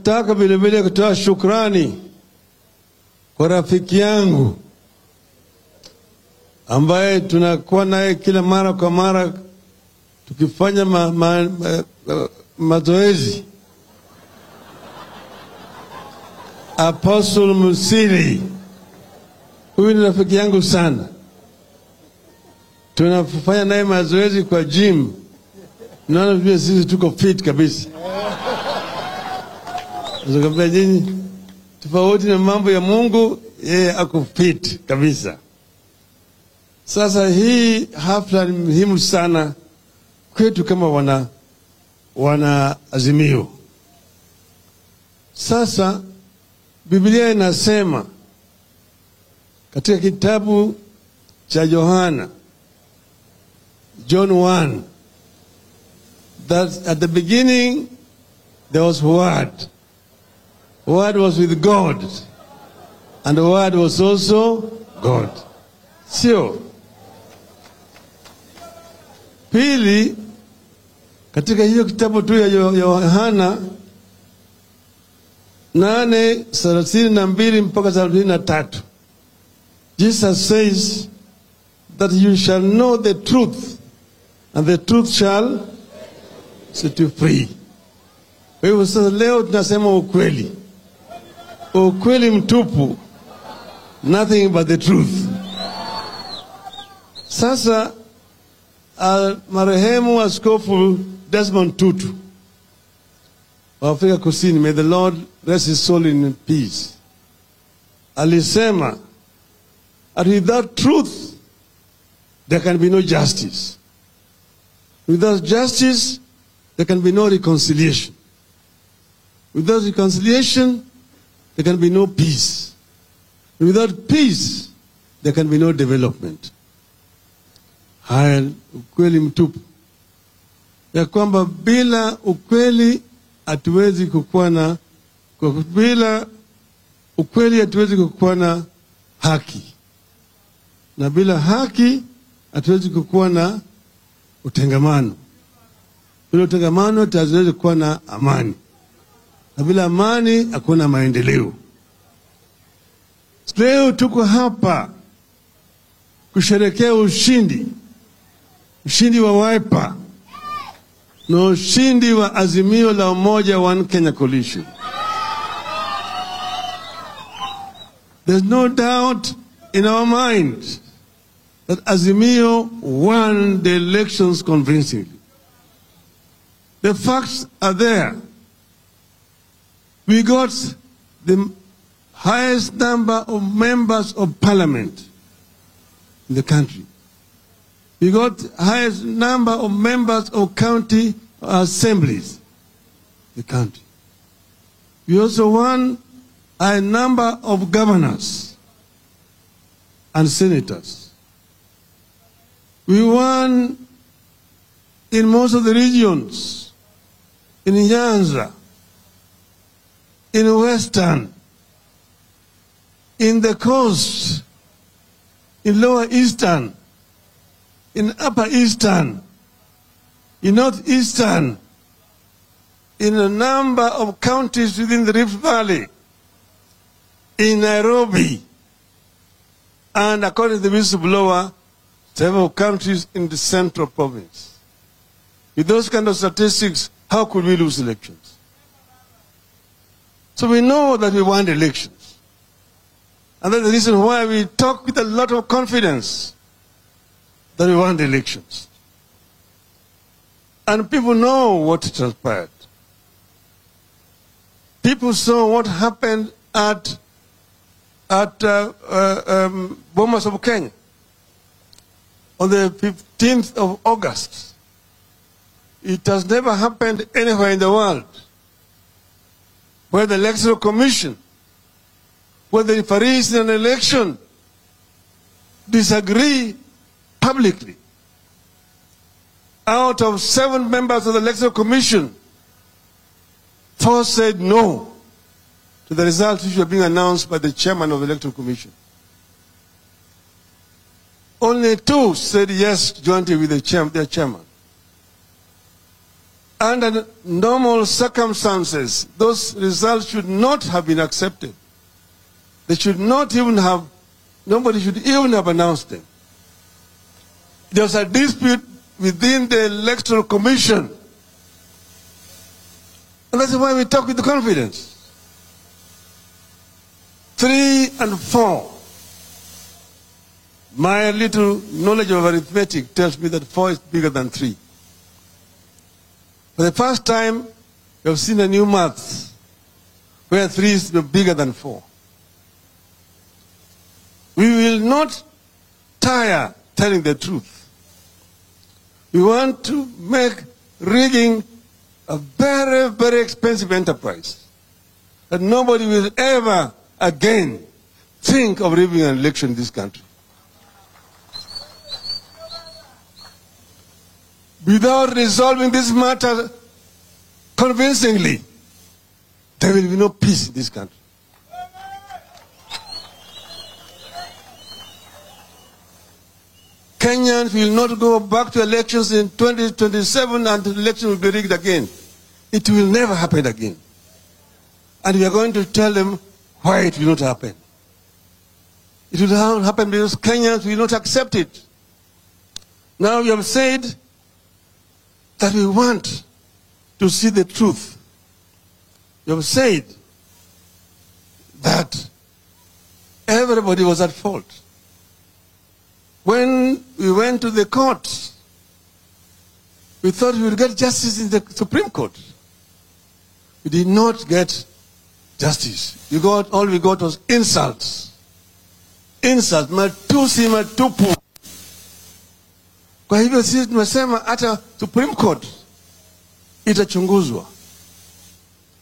Nataka vilevile kutoa shukrani kwa rafiki yangu ambaye tunakuwa naye kila mara kwa mara tukifanya ma, ma, ma, ma, mazoezi Apostle Musili. Huyu ni rafiki yangu sana, tunafanya naye mazoezi kwa gym. Naona vile sisi tuko fit kabisa. Nakwambia nyinyi, tofauti na mambo ya Mungu, yeye ako fit kabisa. Sasa hii hafla ni muhimu sana kwetu kama wana wana Azimio. Sasa Biblia inasema katika kitabu cha Yohana John 1 that at the beginning there was word word was with God. And the word was also God. Sio pili katika hiyo kitabu tu ya Yo- Yohana nane thelathini na mbili mpaka thelathini na tatu Jesus says that you shall know the truth and the truth shall set you free. Kwa hivyo sasa leo tunasema ukweli, ukweli mtupu, nothing but the truth. Sasa uh, marehemu Askofu Desmond Tutu wa Afrika Kusini, may the Lord rest his soul in peace, alisema that without truth there can be no justice. Without justice there can be no reconciliation. Without reconciliation there can be no peace. Without peace there can be no development. Haya, ukweli mtupu ya kwamba bila ukweli hatuwezi kukuwa na bila ukweli hatuwezi kukuwa na haki, na bila haki hatuwezi kukuwa na utengamano. Bila utengamano hatuwezi kuwa na amani, na bila amani hakuna maendeleo. Leo tuko hapa kusherekea ushindi, ushindi wa Wiper na ushindi wa Azimio la Umoja One Kenya Coalition. There's no doubt in our mind that Azimio won the elections convincingly. The facts are there. We got the highest number of members of parliament in the country. We got highest number of members of county assemblies in the country. We also won a number of governors and senators. We won in most of the regions, in Nyanza, in Western, in the coast, in Lower Eastern, in Upper Eastern, in Northeastern, in a number of counties within the Rift Valley, in Nairobi, and according to the whistleblower, several countries in the central province. With those kind of statistics, how could we lose elections? So we know that we want elections. And that's the reason why we talk with a lot of confidence that we want elections. And people know what transpired. People saw what happened at, at uh, uh, um, Bomas of Kenya on the 15th of August. It has never happened anywhere in the world where the Electoral Commission, where the referees in an election disagree publicly. Out of seven members of the Electoral Commission, four said no to the results which were being announced by the chairman of the Electoral Commission. Only two said yes jointly with the chair, their chairman. Under normal circumstances, those results should not have been accepted. They should not even have, nobody should even have announced them. There was a dispute within the Electoral Commission. And that's why we talk with confidence. Three and four. My little knowledge of arithmetic tells me that four is bigger than three. For the first time, we have seen a new math where three is bigger than four. We will not tire telling the truth. We want to make rigging a very, very expensive enterprise that nobody will ever again think of rigging an election in this country. Without resolving this matter convincingly, there will be no peace in this country. Kenyans will not go back to elections in 2027 and the election will be rigged again. It will never happen again. And we are going to tell them why it will not happen. It will not happen because Kenyans will not accept it. Now we have said that we want to see the truth. You have said that everybody was at fault. When we went to the court, we thought we would get justice in the Supreme Court. We did not get justice. We got, all we got was insults. Insults, My two sim, matusi matupu. Kwa hivyo sisi tumesema hata Supreme Court itachunguzwa,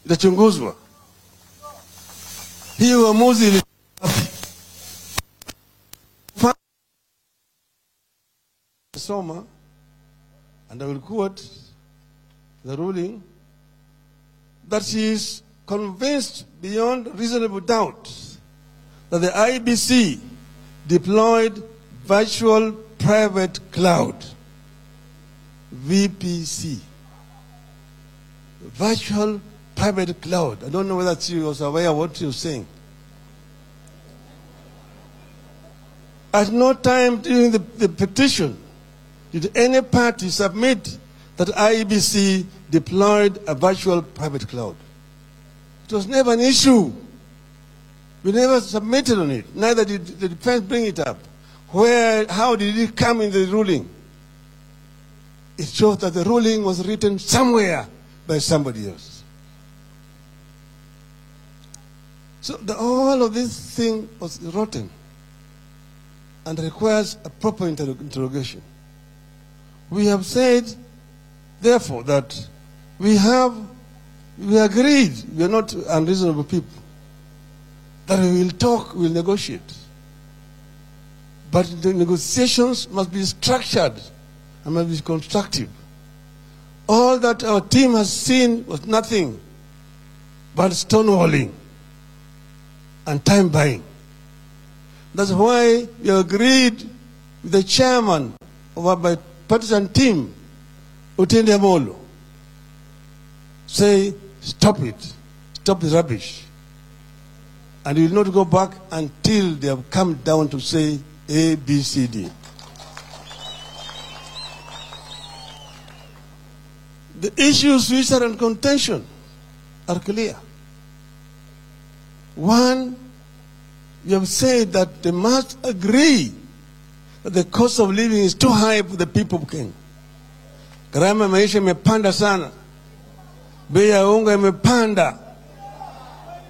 itachunguzwa. Hii uamuzi ili soma and I will quote the ruling that she is convinced beyond reasonable doubt that the IEBC deployed virtual private cloud VPC virtual private cloud I don't know whether she was aware of what you're saying at no time during the, the petition did any party submit that IEBC deployed a virtual private cloud. It was never an issue. We never submitted on it. Neither did the defense bring it up. Where, how did it come in the ruling? It shows that the ruling was written somewhere by somebody else. So the, all of this thing was rotten and requires a proper inter- interrogation. We have said, therefore, that we have, we agreed, we are not unreasonable people, that we will talk, we will negotiate. But the negotiations must be structured and must be constructive. All that our team has seen was nothing but stonewalling and time buying. That's why we agreed with the chairman of our bipartisan team, Otiende Amollo, say, stop it, stop the rubbish. And we will not go back until they have come down to say A, B, C, D. The issues which are in contention are clear. One, we have said that they must agree that the cost of living is too high for the people of Kenya. Gharama ya maisha imepanda sana, bei ya unga imepanda,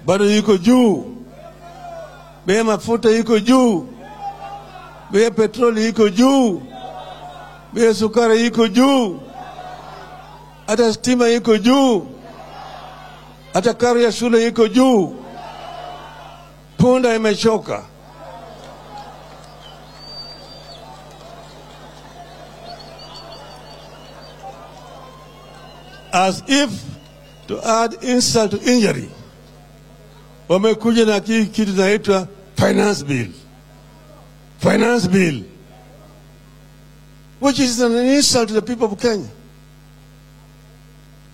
bado iko juu, bei ya mafuta iko juu, bei petroli iko juu, bei sukari iko juu, hata stima iko juu, hata karo ya shule iko juu. Punda imechoka. As if to add insult to injury, wamekuja na kitu inaitwa finance bill. Finance bill, which is an insult to the people of Kenya.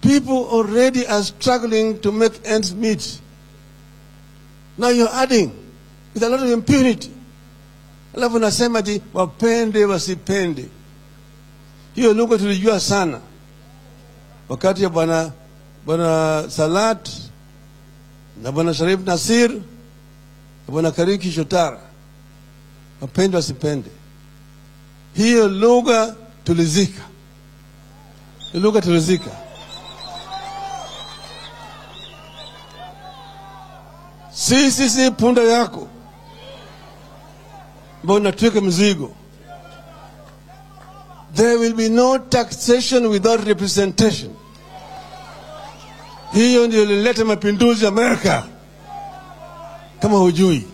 People already are struggling to make ends meet. Now you're adding with a lot of impunity. Alafu nasema ati wapende wasipende. Hiyo lugha tulijua sana wakati ya bwana bwana Salat na bwana Sharif Nasir na bwana Kariuki Chotara, wapende wasipende. Hiyo lugha tulizika, lugha tulizika. Sisi si punda yako ambao unatwika mzigo. There will be no taxation without representation. Hiyo ndio ilileta mapinduzi Amerika, kama hujui.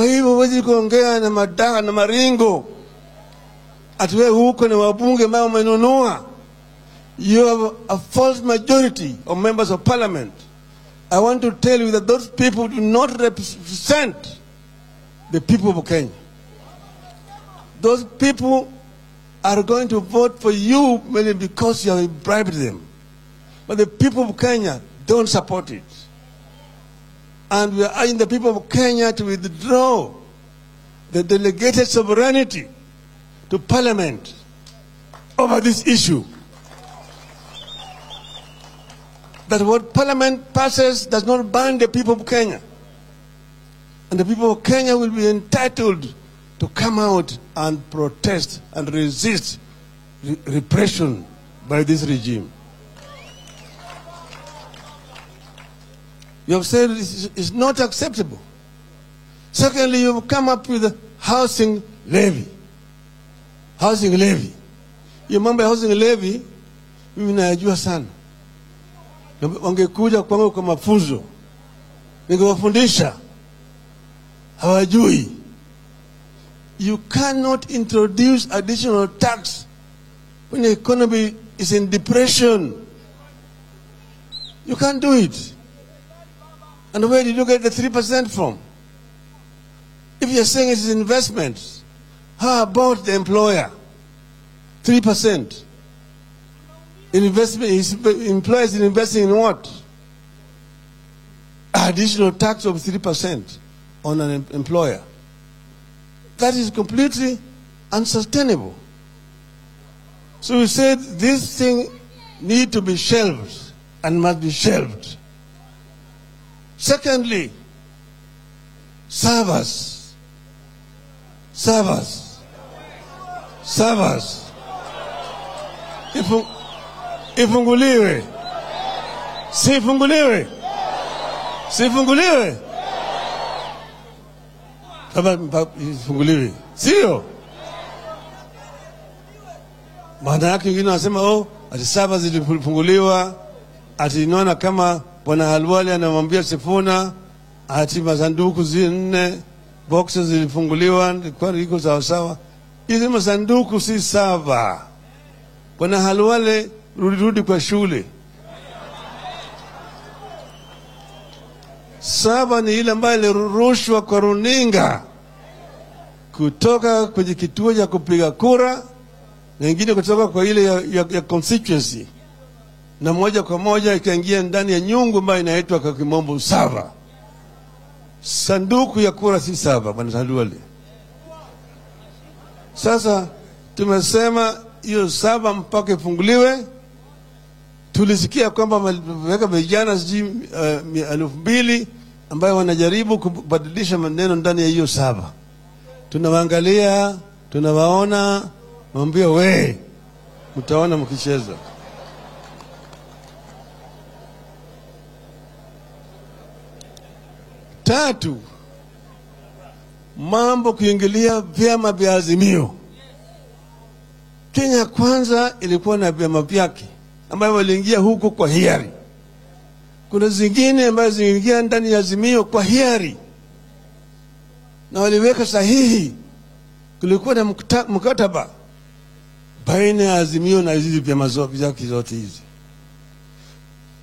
Kwa hivyo huwezi kuongea na madaha na maringo ati wewe huko na wabunge ambao wamenunua. You have a false majority of members of parliament. I want to tell you that those people do not represent the people of Kenya. Those people are going to vote for you merely because you have bribed them. But the people of Kenya don't support it. And we are urging the people of Kenya to withdraw the delegated sovereignty to parliament over this issue. That what parliament passes does not bind the people of Kenya. And the people of Kenya will be entitled to come out and protest and resist re- repression by this regime. You have said it's, not acceptable. Secondly, you've come up with a housing levy. Housing levy. Mambo ya housing levy mimi nayajua sana. Na Wangekuja kwangu kwa mafunzo, ningewafundisha. Hawajui. You cannot introduce additional tax when the economy is in depression. You can't do it. And where did you get the 3% from? If you're saying it's investments, how about the employer? 3%. Investment, employers investing in what? Additional tax of 3% on an employer. That is completely unsustainable. So we said this thing need to be shelved and must be shelved. Secondly, servers. Servers. Servers. Ifu, ifunguliwe. Sifunguliwe. Sifunguliwe. Kama ifunguliwe. Sio? Maana yake wengine wanasema oh, ati saba zilifunguliwa, ati inaona kama bwana Halwali anamwambia Sifuna ati masanduku zi nne boxes zilifunguliwa, kwa iko sawa sawa. Hizi masanduku si saba. Bwana Halwale, rudi rudi kwa shule. Saba ni ile ambayo ilirushwa kwa runinga kutoka kwenye kituo cha kupiga kura na ingine kutoka kwa ile ya, ya, ya constituency na moja kwa moja ikaingia ndani ya nyungu ambayo inaitwa kwa kimombo sava. Sanduku ya kura si saba, bwana Tandwale. Sasa tumesema hiyo saba mpaka ifunguliwe. Tulisikia kwamba wameweka vijana sijui uh, elfu mbili ambayo wanajaribu kubadilisha maneno ndani ya hiyo saba. Tunawaangalia, tunawaona, mwambia we, mtaona mkicheza. Tatu, mambo kuingilia vyama vya Azimio. Kenya kwanza ilikuwa na vyama vyake ambayo waliingia huko kwa hiari. Kuna zingine ambazo ziliingia ndani ya Azimio kwa hiari na waliweka sahihi. Kulikuwa na mkataba baina ya Azimio na hizi vyama vyake zote hizi.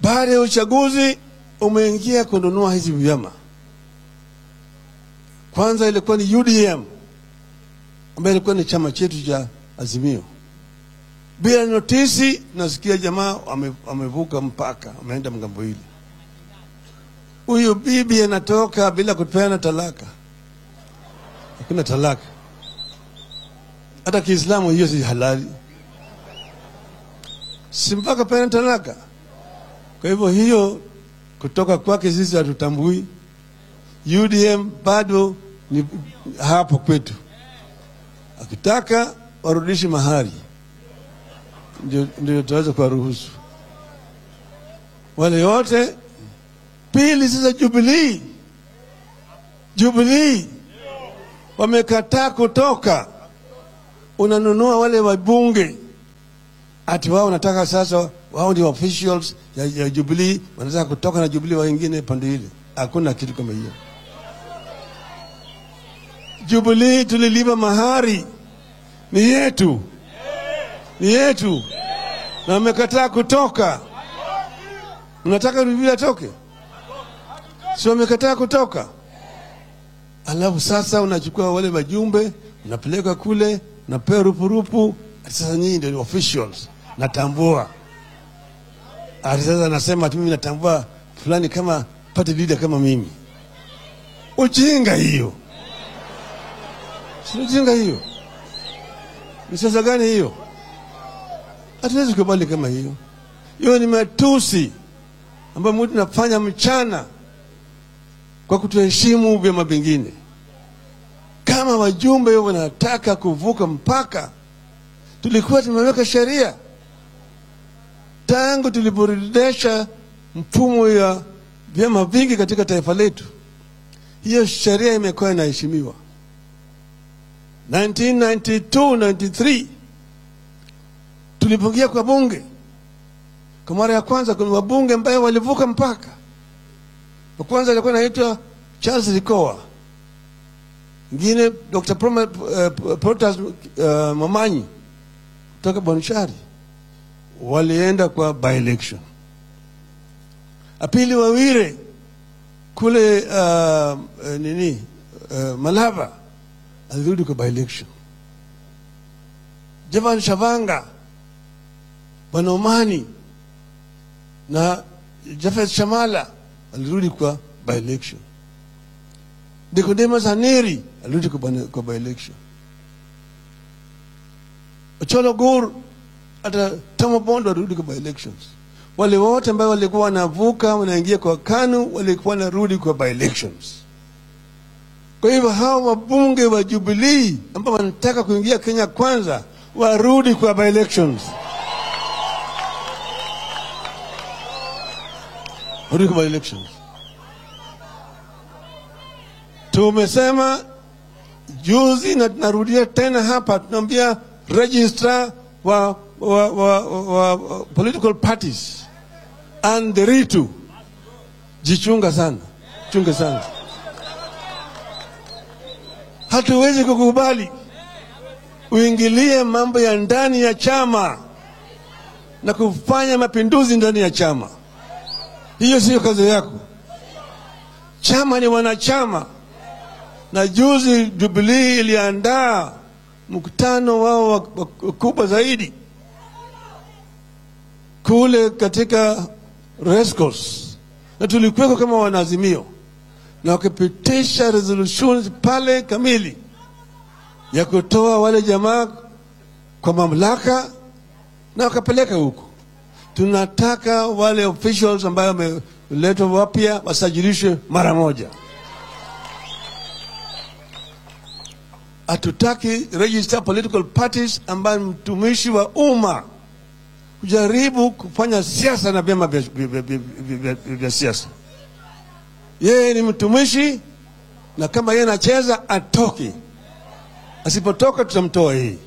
Baada ya uchaguzi umeingia kununua hizi vyama. Kwanza ilikuwa ni UDM ambayo ilikuwa ni chama chetu cha Azimio. Bila notisi, nasikia jamaa wamevuka amevuka mpaka, ameenda mgambo hili. Huyu bibi anatoka bila kupeana talaka, hakuna talaka. Hata Kiislamu hiyo si halali, si mpaka peana talaka. Kwa hivyo hiyo kutoka kwake sisi hatutambui. UDM bado ni hapo kwetu, akitaka warudishe mahari ndio, ndio tutaweza kuwaruhusu wale wote. Pili, sasa Jubilii, Jubilii wamekataa kutoka, unanunua wale wabunge ati wao wanataka sasa, wao ndio officials ya, ya Jubilii, wanataka kutoka na Jubilii wengine pande ile. Hakuna kitu kama hiyo. Jubilee tulilipa mahari, ni yetu, ni yetu, na amekataa kutoka. Mnataka Jubilee atoke? Si wamekataa kutoka? Alafu sasa unachukua wale wajumbe unapeleka kule, unapewa rupurupu. Sasa nyinyi ndio officials, natambua. Ati sasa nasema ati mimi natambua fulani kama party leader kama mimi. Ujinga hiyo, si hiyo? Ni siasa gani hiyo? Hatuwezi kubali kama hiyo. Hiyo ni matusi ambayo mtu nafanya mchana kwa kutoheshimu vyama vingine. Kama wajumbe wanataka kuvuka mpaka, tulikuwa tumeweka sheria tangu tuliporejesha mfumo ya vyama vingi katika taifa letu. Hiyo sheria imekuwa inaheshimiwa. 1992 93 tulipoingia kwa bunge kwa mara ya kwanza, kuna wabunge ambaye walivuka mpaka. Wa kwanza alikuwa anaitwa Charles Likoa, mwingine Dr. Eh, Protas uh, Mamanyi kutoka Bonchari, walienda kwa by election. Apili Wawire kule uh, eh, nini uh, Malava alirudi kwa by election. Javan Shavanga Bwana Omani na Jafet Shamala alirudi kwa by election. Nicodemus Aneri alirudi kwa, bwana- kwa by election. Ocholo Gur hata Tomo Bondo alirudi kwa by elections. Wale wote ambao walikuwa wanavuka wanaingia kwa KANU walikuwa wanarudi kwa by elections. Kwa hivyo hawa wabunge wa Jubilee ambao wanataka kuingia Kenya kwanza warudi kwa by elections. Warudi kwa by elections. Tumesema juzi na tunarudia tena hapa, tunaambia registrar wa, wa, wa, wa, wa political parties and the ritu, jichunga sana, chunga sana. Hatuwezi kukubali. Uingilie mambo ya ndani ya chama na kufanya mapinduzi ndani ya chama. Hiyo siyo kazi yako. Chama ni wanachama, na juzi Jubilee iliandaa mkutano wao wa- wa- zaidi. Kule katika Rescos, na tulikuweko kama wanaazimio, na wakipitisha resolutions pale kamili ya kutoa wale jamaa kwa mamlaka na wakapeleka huko. Tunataka wale officials ambayo wameletwa wapya wasajilishwe mara moja. Hatutaki register political parties ambayo mtumishi wa umma kujaribu kufanya siasa na vyama vya- siasa. Yeye ni mtumishi, na kama yeye anacheza atoke, asipotoka tutamtoa hii.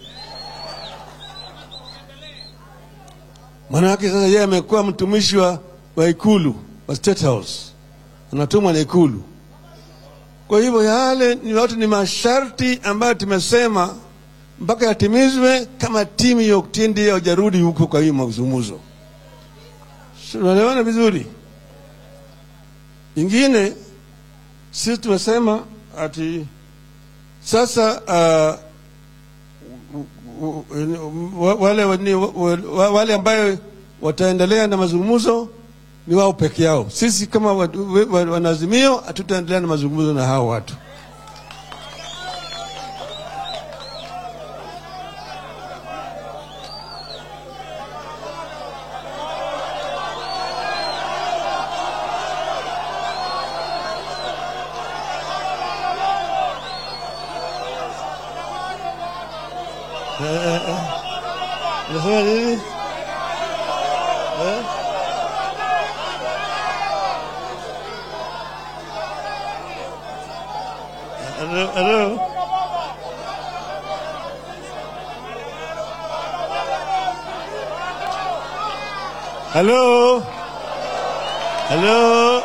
Maanake sasa yeye amekuwa mtumishi wa, wa ikulu wa State House, anatumwa na ikulu. Kwa hivyo yale ni yote ni masharti ambayo tumesema mpaka yatimizwe, kama timu ya Oktindi haujarudi huko kwa hiyo mazungumzo. Tunaelewana vizuri? Ingine sisi tumesema ati sasa wale, wale ambayo wataendelea na mazungumzo ni wao peke yao. Sisi kama wa- wa- wanaazimio hatutaendelea na mazungumzo na hao watu. Hello. Hello.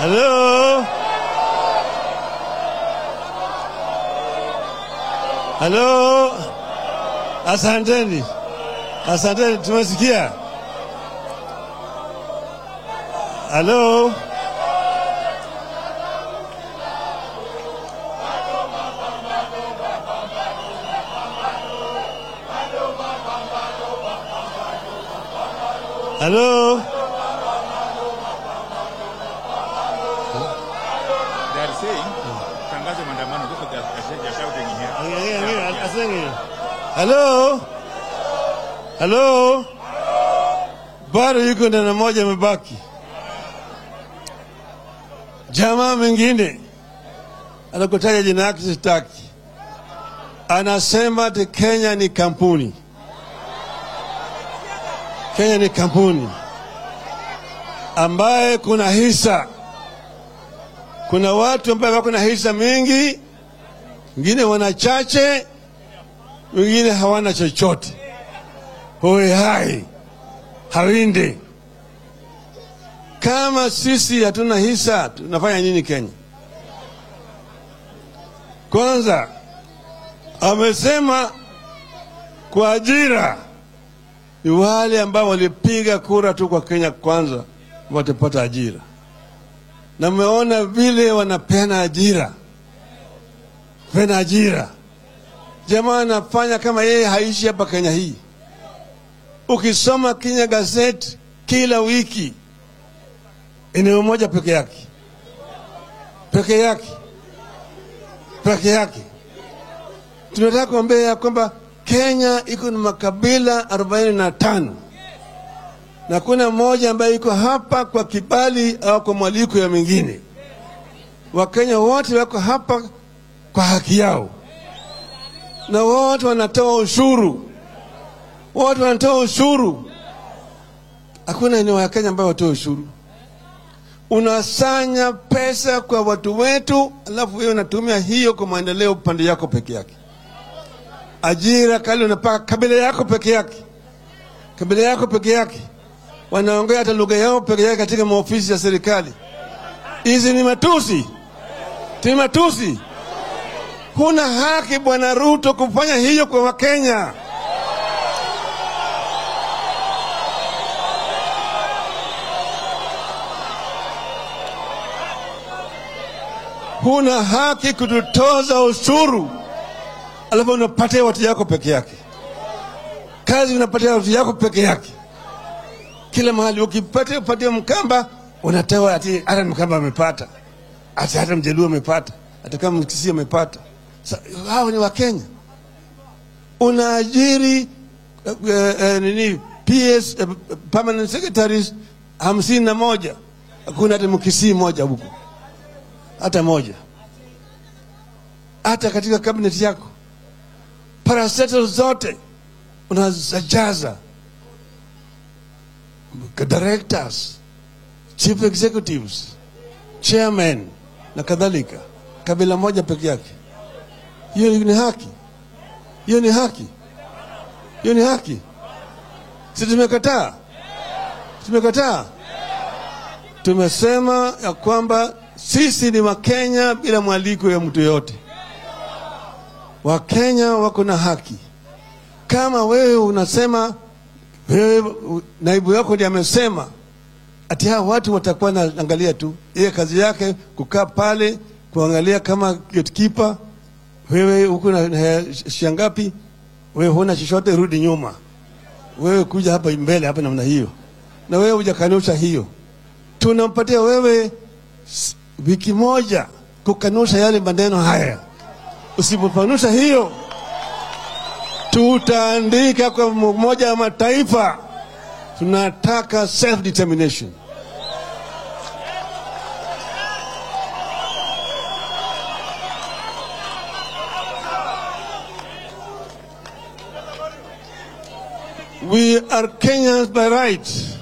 Hello. Halo, asanteni, asanteni, tumesikia. Halo, halo, They are saying, tangazo maandamano, look at that, they're shouting in here. Halo, halo, bado yuko neno moja amebaki. Jamaa mwingine anakutaja jina yake sitaki, anasema ati Kenya ni kampuni. Kenya ni kampuni ambaye kuna hisa, kuna watu ambaye wako na hisa mingi, wengine wana chache, wengine hawana chochote, Hoi hai Harinde, Kama sisi hatuna hisa, tunafanya nini Kenya? Kwanza amesema kwa ajira ni wale ambao walipiga kura tu kwa Kenya kwanza watapata ajira, na mmeona vile wanapeana ajira, peana ajira. Jamaa anafanya kama yeye haishi hapa Kenya hii. Ukisoma Kenya Gazette kila wiki, eneo moja peke yake, peke yake, peke yake. Tunataka kuambia ya kwamba Kenya iko na makabila arobaini na tano na kuna mmoja ambaye iko hapa kwa kibali au kwa mwaliko ya mengine. Wakenya wote wako hapa kwa haki yao, na wote wanatoa ushuru, wote wanatoa ushuru. Hakuna eneo ya Kenya ambayo watoa ushuru. Unasanya pesa kwa watu wetu, alafu wewe unatumia hiyo kwa maendeleo upande yako peke yake. Ajira kali unapaka kabila yako peke yake, kabila yako peke yake, wanaongea hata lugha yao peke yake katika maofisi ya serikali. Hizi ni matusi, ni matusi. Huna haki Bwana Ruto kufanya hiyo kwa Wakenya. huna haki kututoza ushuru alafu unapatia watu yako peke yake. Kazi unapatia watu yako peke yake. Kila mahali ukipatia upatia mkamba unatewa ati hata mkamba amepata. Ati hata mjaluo amepata. Hata kama mkisi amepata. Hao ni wakenya unaajiri uh, uh, nini PS uh, permanent secretaries hamsini na moja. Hakuna hata mkisii moja huko hata moja. Hata katika kabineti yako parastatal zote unazajaza directors chief executives chairman na kadhalika. Kabila moja peke yake. Hiyo ni haki. Hiyo ni haki. Hiyo ni haki. Si tumekataa? Tumekataa? Tumesema ya kwamba sisi ni wakenya bila mwaliko ya mtu yoyote wakenya wako na haki. Kama wewe unasema wewe naibu yako ndiye amesema ati hawa watu watakuwa naangalia tu yeye kazi yake kukaa pale kuangalia kama gatekeeper wewe huko na na shia ngapi wewe huna chochote rudi nyuma. Wewe kuja hapa mbele hapa namna hiyo. Na wewe hujakanusha hiyo. Tunampatia wewe wiki moja kukanusha yale maneno haya usipokanusha hiyo tutaandika kwa umoja wa mataifa. Tunataka self determination we are kenyans by right.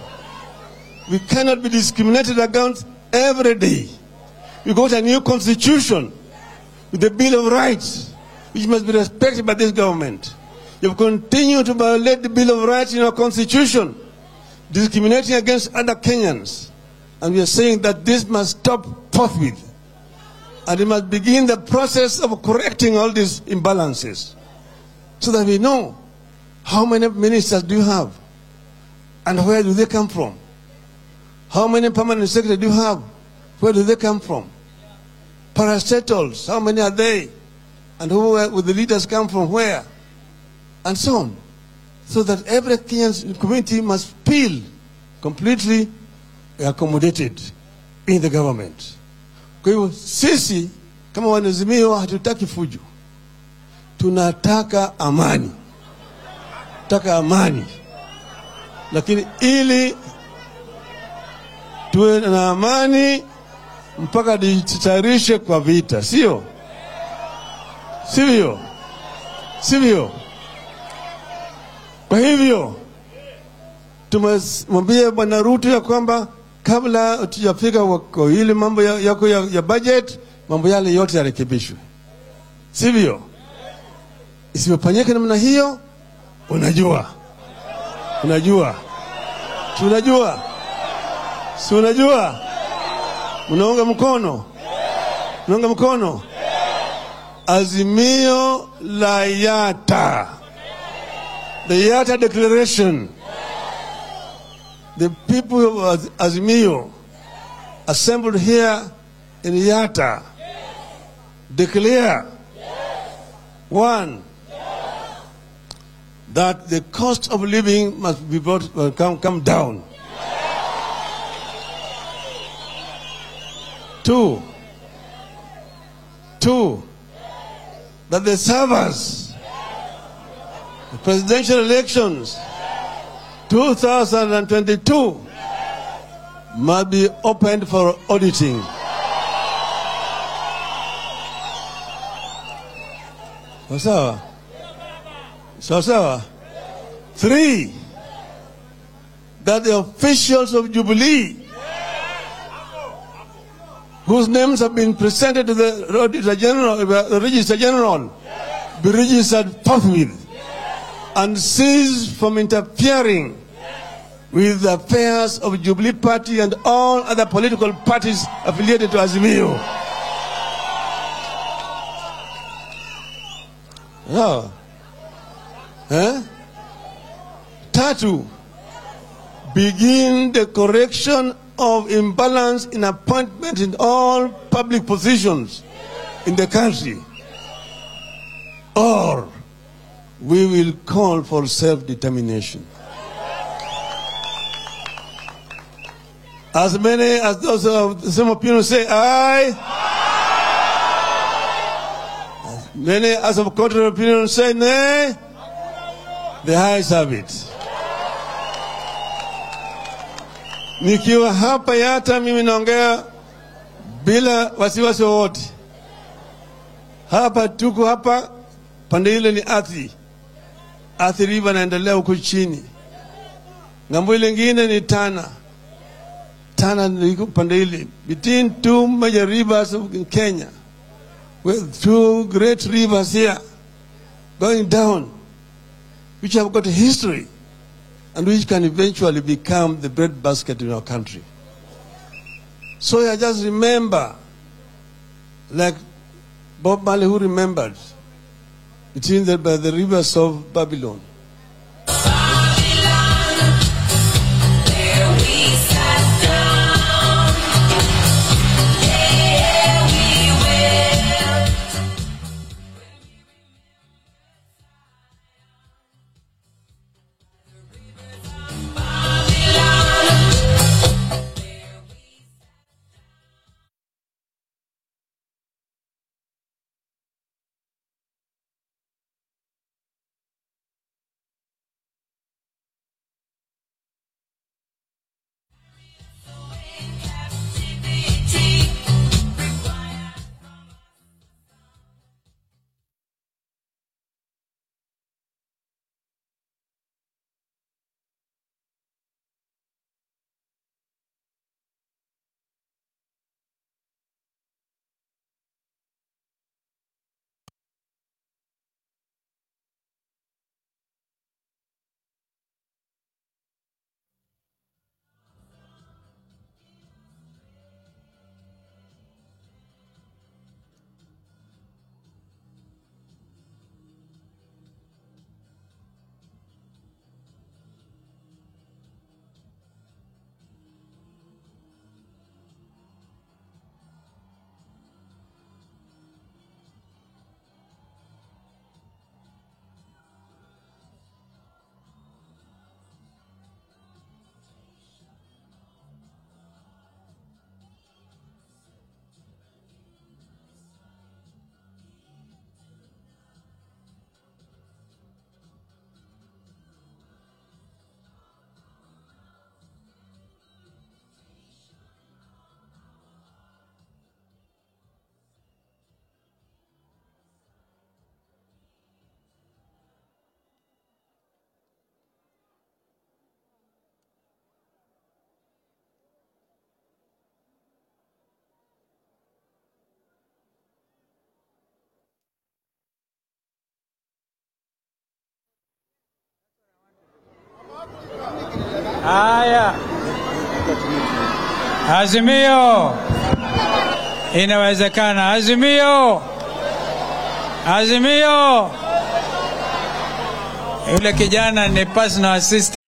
We cannot be discriminated against every day. We got a new constitution with the bill of rights which must be respected by this government You've continued to violate the Bill of Rights in our constitution, discriminating against other Kenyans. And we are saying that this must stop forthwith. And we must begin the process of correcting all these imbalances so that we know how many ministers do you have and where do they come from? How many permanent secretaries do you have? Where do they come from? Parastatals, how many are they? And who will the leaders come from where? and so on. So that every community must feel completely accommodated in the government. Kwa sisi kama wanazimio hatutaki fujo, tunataka amani, tunataka amani, lakini ili tuwe na amani mpaka nijitayarishe kwa vita, sio sivyo? Sivyo? Kwa hivyo tumemwambia Bwana Ruto ya kwamba kabla hatujafika kwa ile mambo ya- yako ya, ya budget, mambo yale yote yarekebishwe, sivyo? Isipofanyika namna hiyo, unajua, unajua, si unajua, si unajua, unaunga mkono, unaunga mkono? Azimio la Yatta. The Yatta Declaration, the people of Az- Azimio assembled here in Yatta. Declare one that the cost of living must be brought uh, come, come down. Two, two, that the servers the presidential elections 2022 must be opened for auditing. Sawa sawa? Sawa sawa? Three, that the officials of Jubilee whose names have been presented to the Register General, the Register General be registered forthwith and cease from interfering with the affairs of Jubilee Party and all other political parties affiliated to Azimio. Yeah. Eh? Tatu, begin the correction of imbalance in appointment in all public positions in the country, or we will call for self determination. As many as those of some you say aye. As many as of contrary opinion say nay. The ayes have it. Nikiwa hapa Yata, mimi naongea bila wasiwasi wowote. Hapa tuko hapa, pande ile ni ardhi ardhi, riba naendelea huko chini, ng'ambo ile ingine ni Tana. Tana iko pande ile, between two major rivers of Kenya, with two great rivers here going down, which have got history and which can eventually become the breadbasket in our country. So I just remember, like Bob Marley who remembered, between the, by the rivers of Babylon. Haya, Azimio, inawezekana. Azimio, Azimio. Yule kijana ni personal assistant.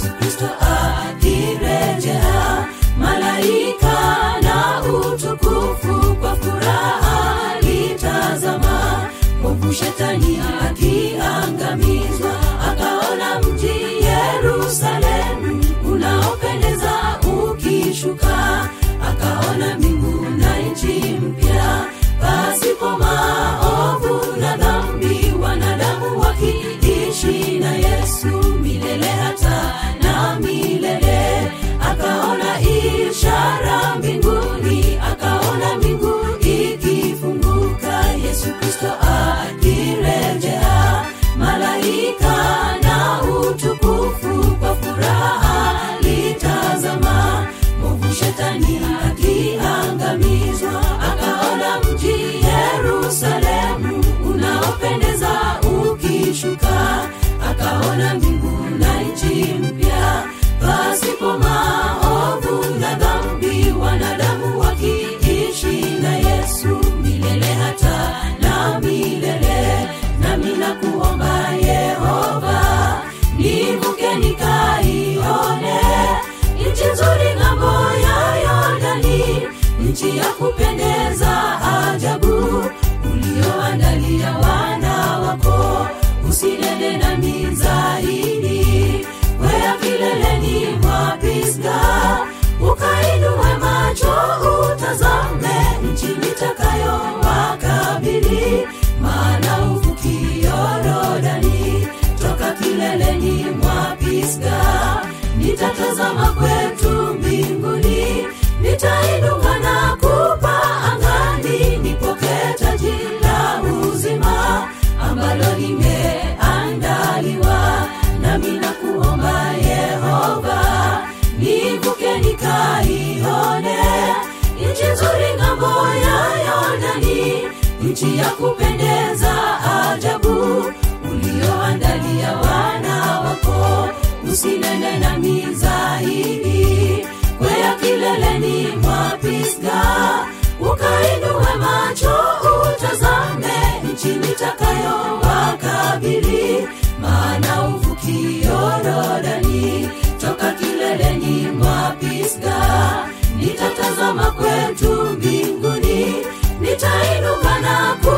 Mr. to. Nchi ya kupendeza ajabu ulioandalia wana wako. Usinene nami zaidi kwea kileleni mwa pisga ukainue macho utazame nchi nitakayo wakabili maana uvukio Yordani toka kileleni mwa Pisga nitatazama kwetu nitainuka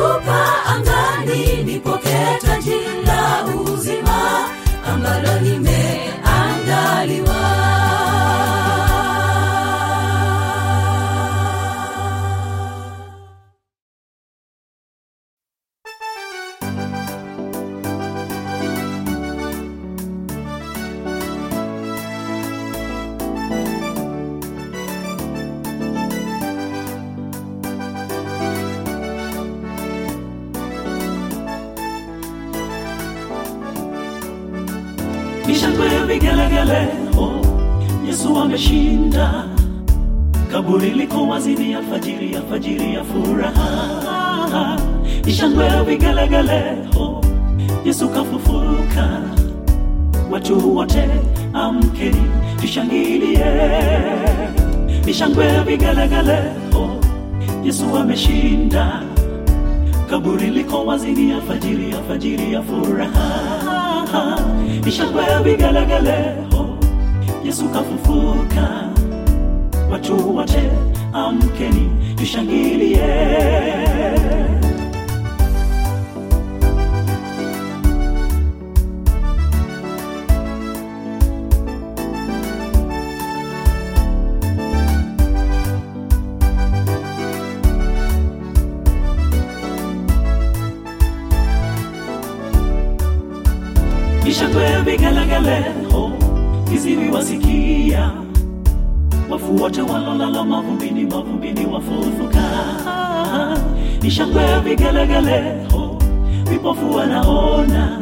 kutoka angani nipokee tajiri Ameshinda. Kaburi liko wazi, ni alfajiri, alfajiri ya furaha. Mishangwe vigelegele, oh, Yesu kafufuka. Watu wote amkeni, tushangilie. Mishangwe vigelegele, oh, Yesu ameshinda. Kaburi liko wazi, ni alfajiri, alfajiri ya furaha. Mishangwe vigelegele, oh, Yesu kafufuka. Watu wote amkeni, tushangilie. Mishangwe vigelegele, oh, viziwi wasikia. Wafu wote walolala mavumbini mavumbini wafufuka. Ni vigelegele vipofu wanaona.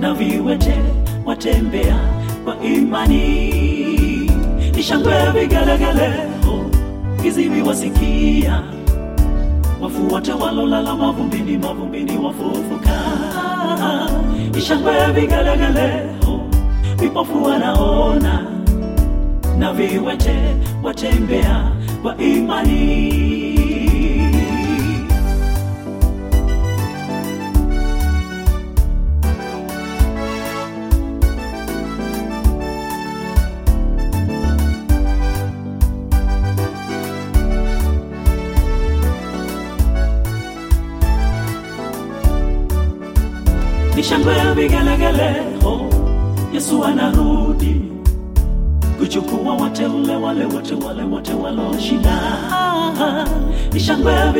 Na viwete watembea kwa imani. Ni vigelegele viziwi wasikia. Wafu wote walolala mavumbini mavumbini wafufuka. Ni shangwe ya vipofu wanaona na viwete watembea kwa imani. Ni shangwe ya vigelegele, Yesu anarudi kuchukua wateule wale wote wale wote waloshinda. Ni shangwe ya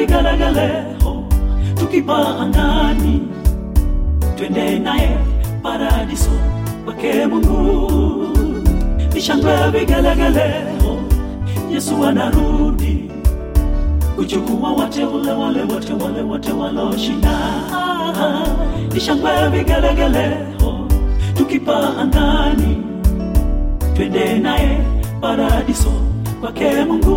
oh, tukipaa angani, twende naye paradiso kwake Mungu. Ni shangwe ya oh, Yesu anarudi kuchukua wateule wale wote wale wote waloshinda. Ni shangwe ya vigelegele, oh, tukipaa angani twende naye paradiso kwake Mungu.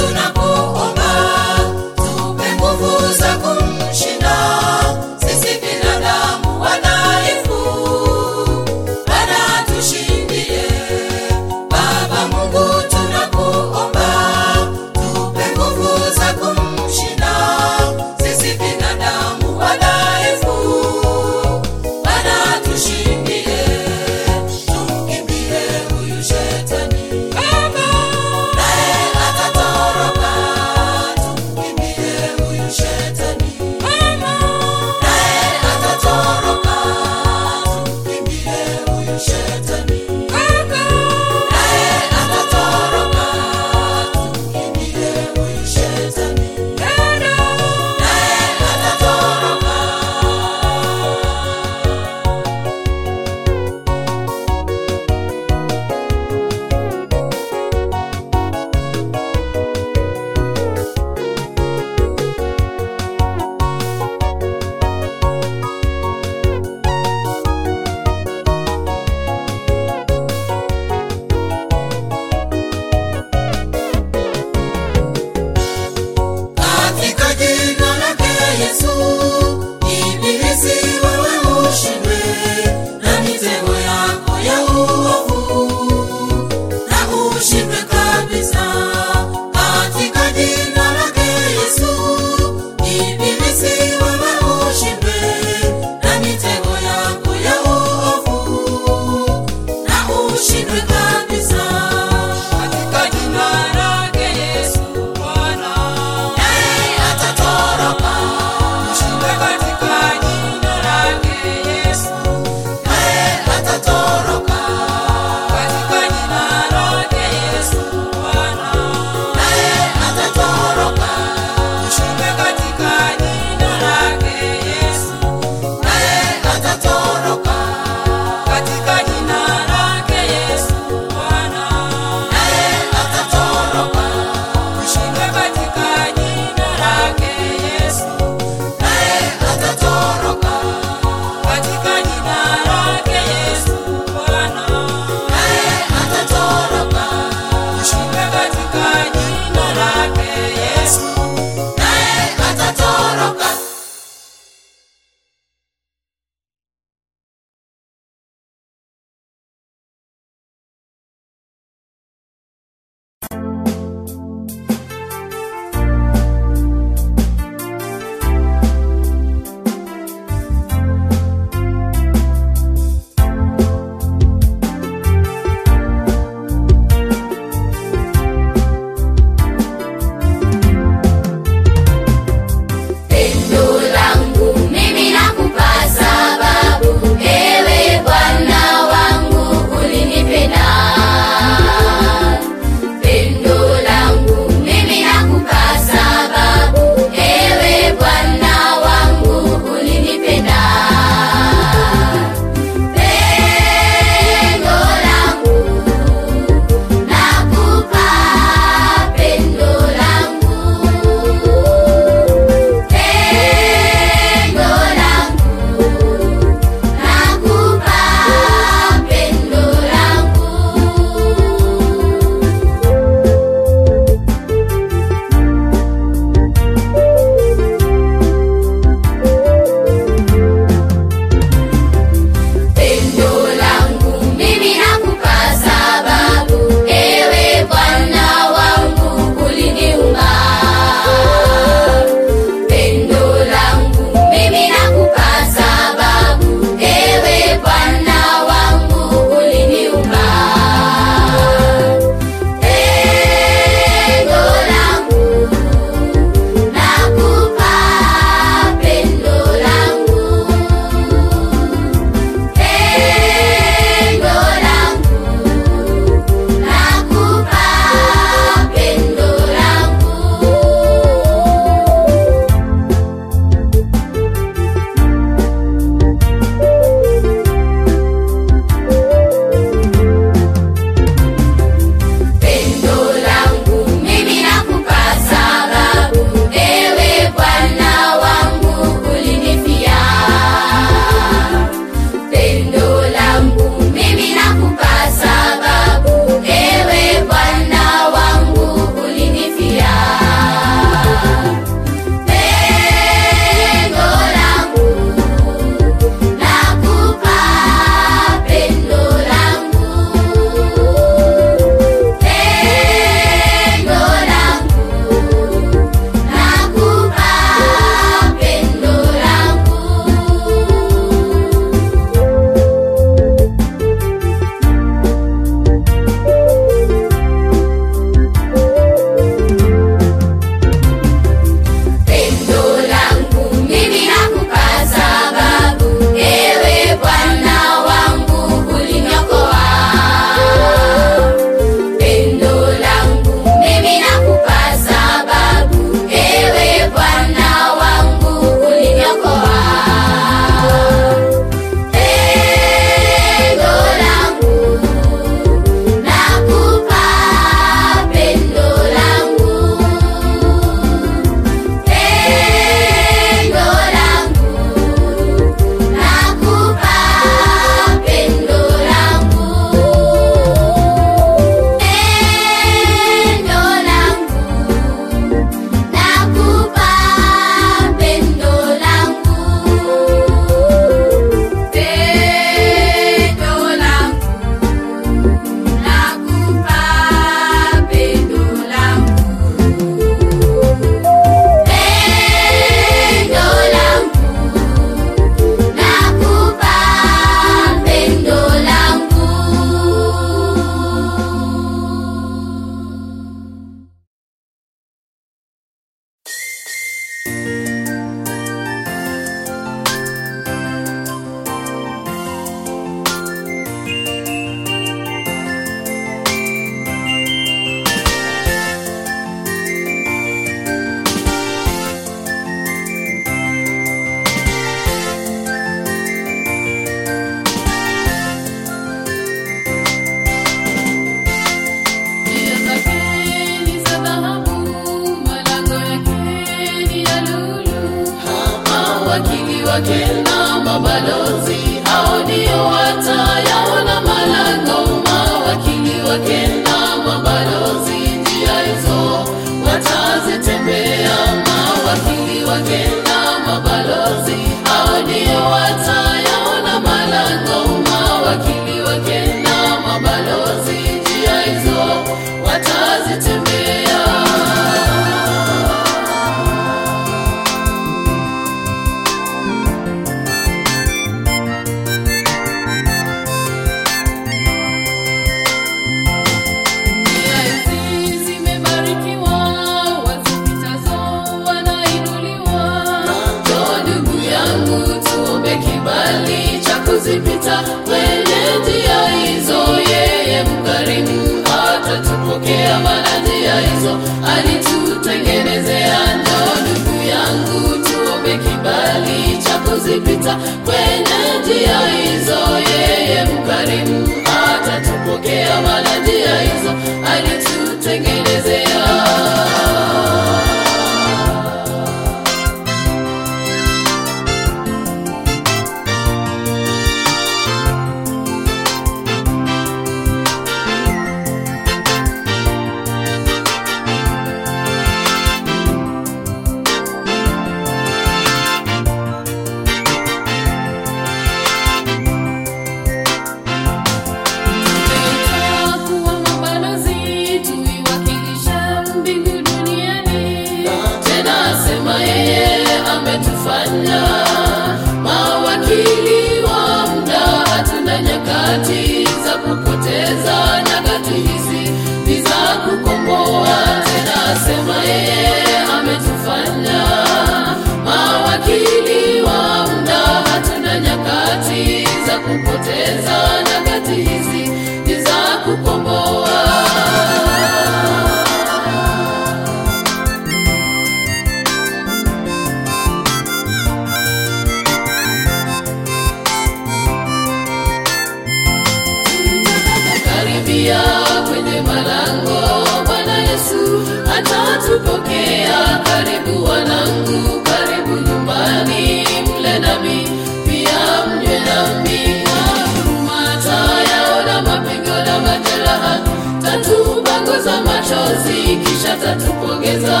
Tatupanguza machozi kisha tatupongeza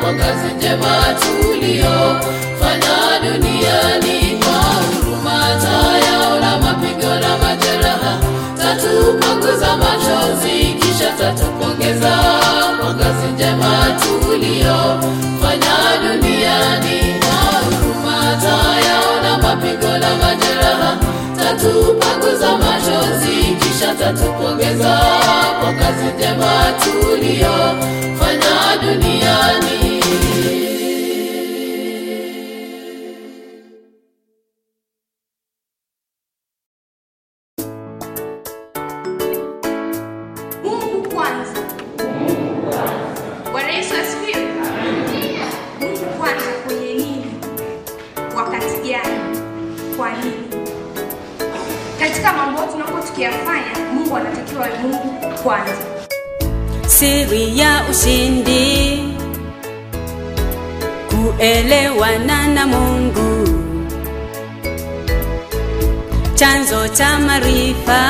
kwa kazi njema tuliyofanya duniani kwa huruma tayaona mapigo na majeraha. Tatupanguza machozi kisha tatupongeza kwa kazi njema tuliyofanya duniani kwa huruma tayaona mapigo na majeraha tatupanguza machozi kisha tatupongeza kwa kazi njema tuliyofanya duniani siri ya ushindi. Kuelewana na mungu. Chanzo cha maarifa.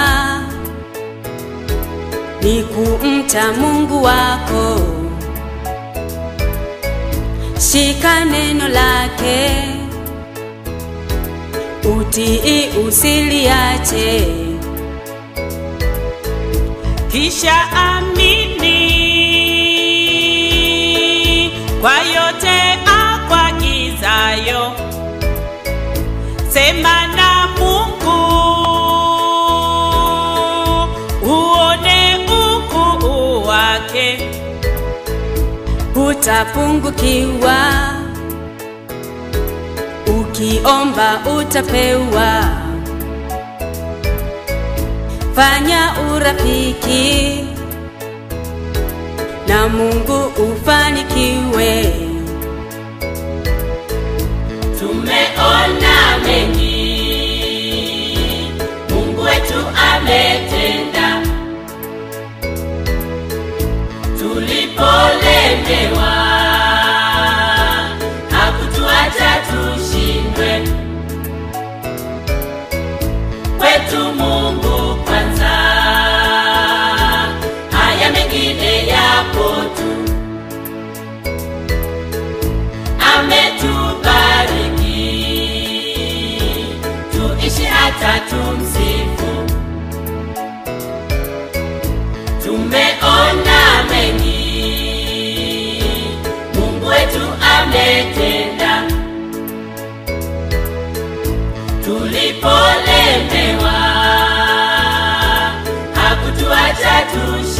Ni kumcha mungu wako. Shika neno lake. Utii usiliache kisha amini. Kwa yote akwagizayo sema na mungu. Uone ukuu wake. Utapungukiwa. Ukiomba utapewa fanya urafiki. Na mungu ufanikiwe. Tumeona mengi. Mungu wetu ametenda. Tulipolemewa tushindwe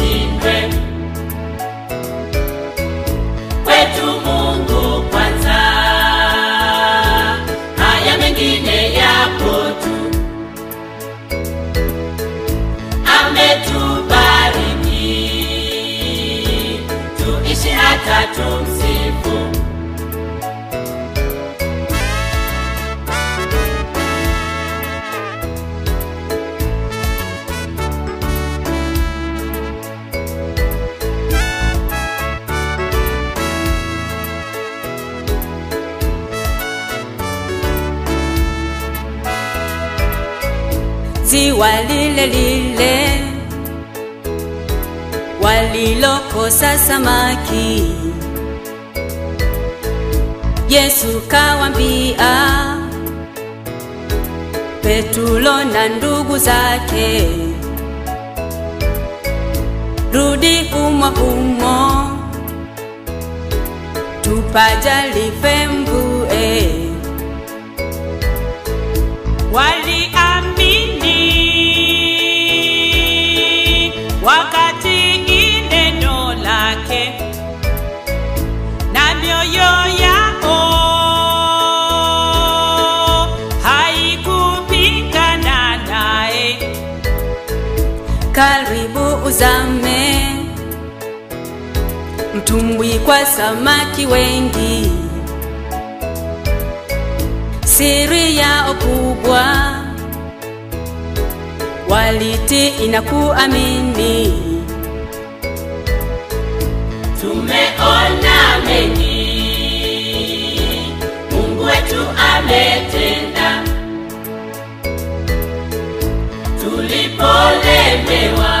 lile lile walilokosa samaki. Yesu kawambia Petulo na ndugu zake, rudi umo humo, tupajalife mbue. waliamini uzame. Mtumbwi kwa samaki wengi. Siri yao kubwa. Walitii na kuamini tumeona mengi. Mungu wetu ametenda. Tulipolemewa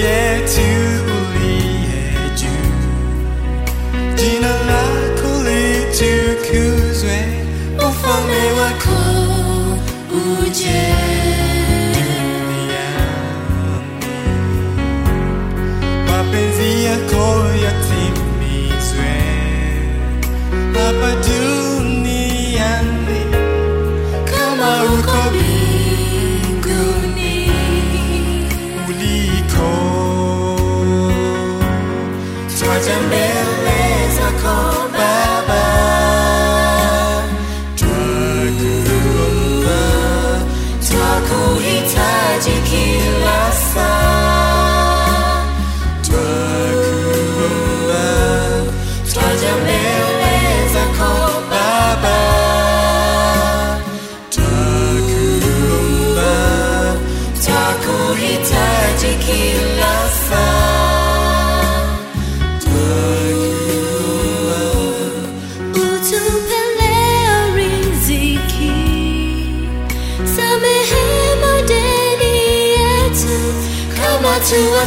yet to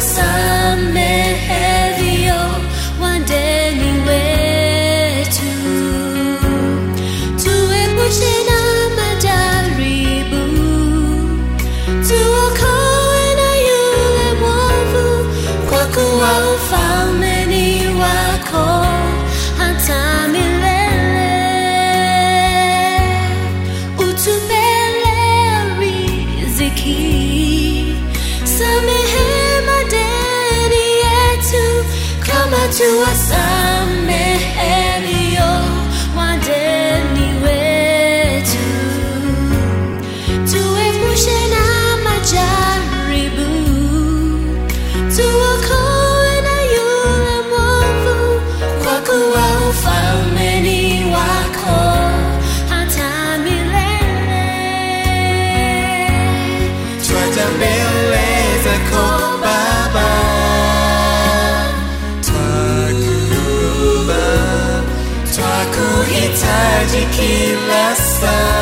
sun. さ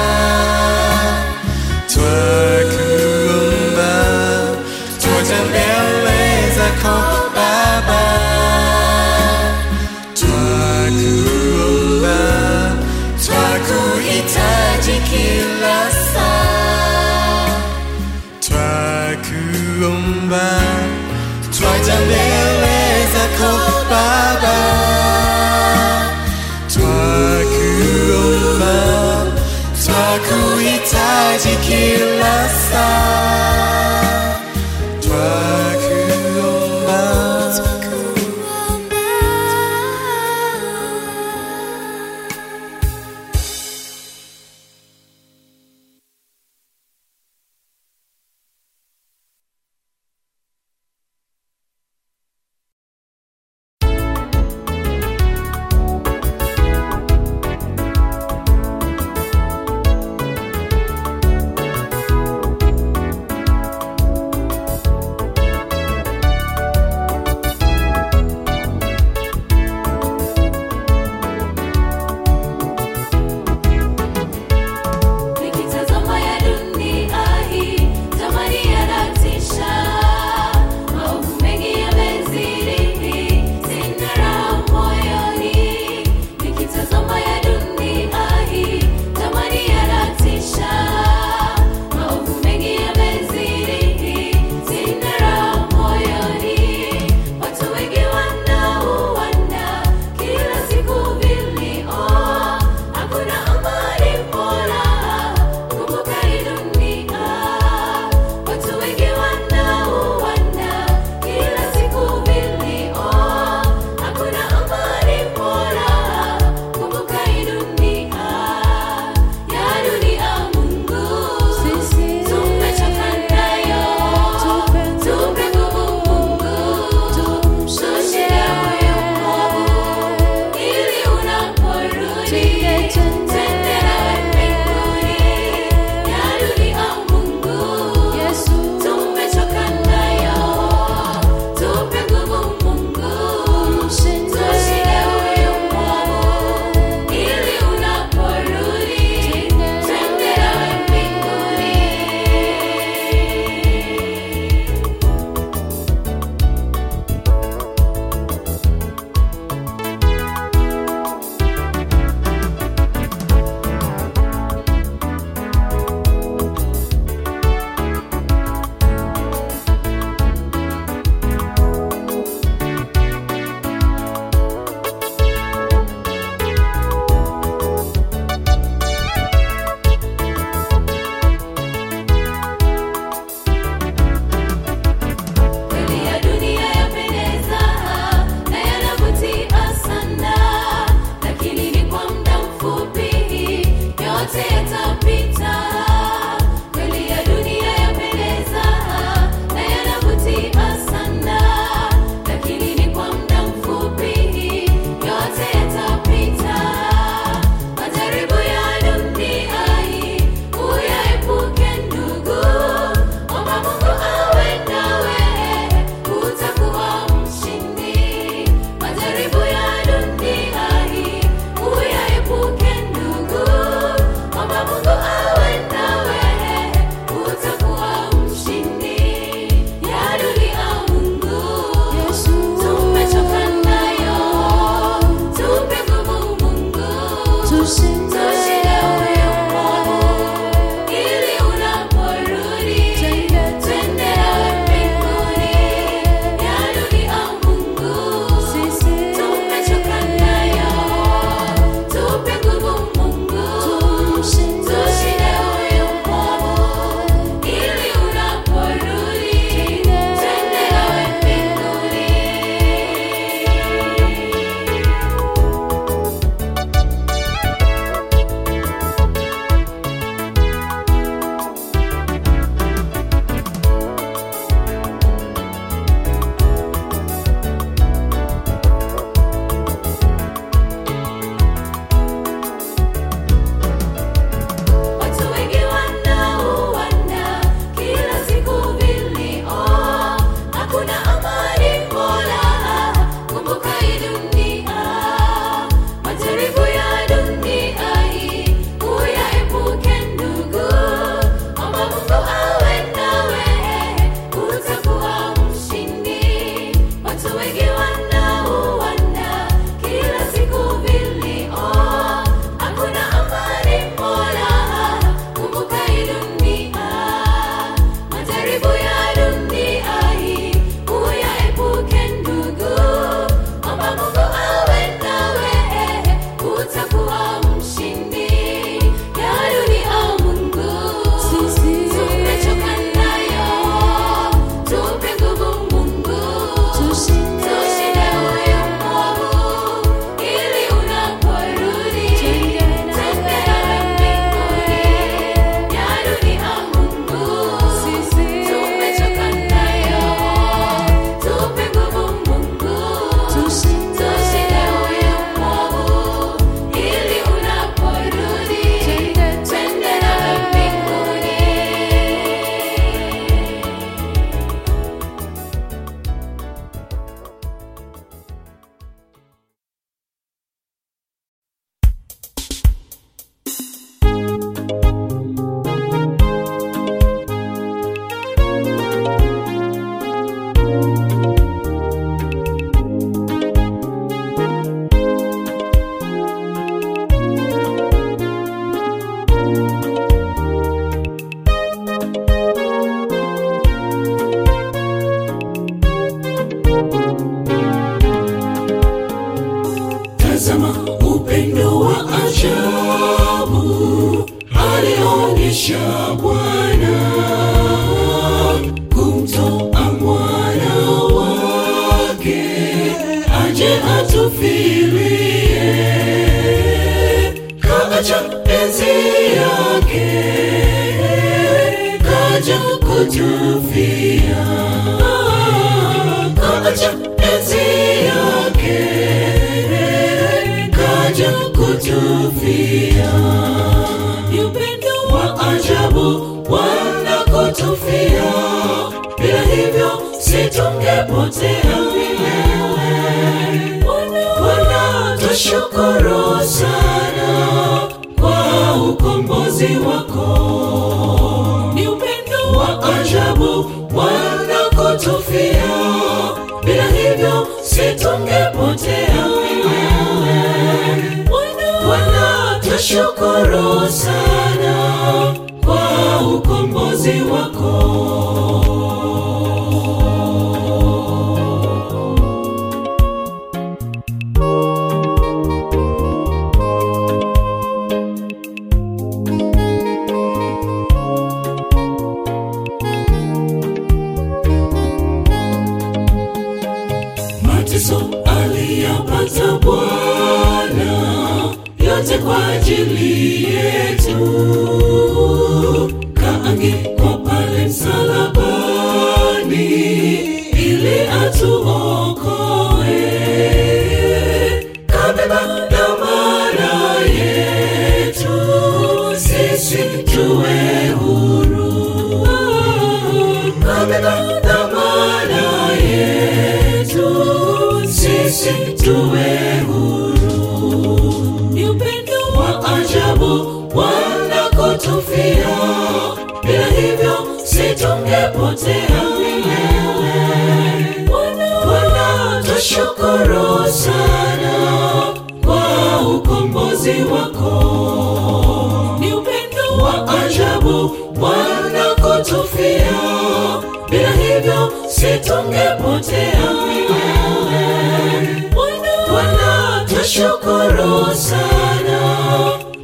sana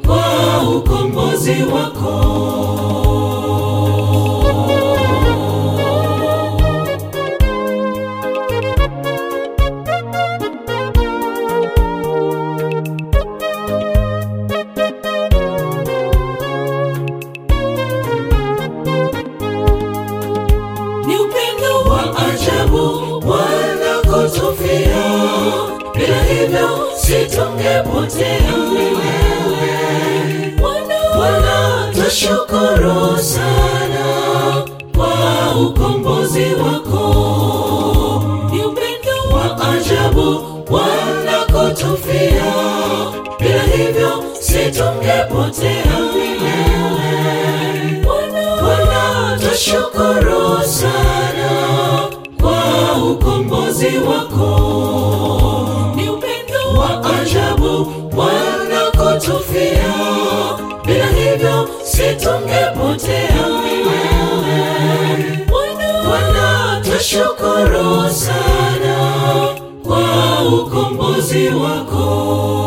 kwa ukombozi wako. wote ni wewe. Bwana twashukuru sana kwa ukombozi wako, ni upendo wa ajabu wanakotufia, bila hivyo situngepotea milele. Sana kwa ukombozi wako wanakotufia, bila hivyo situngepotea. Bwana tushukuru sana kwa ukombozi wako.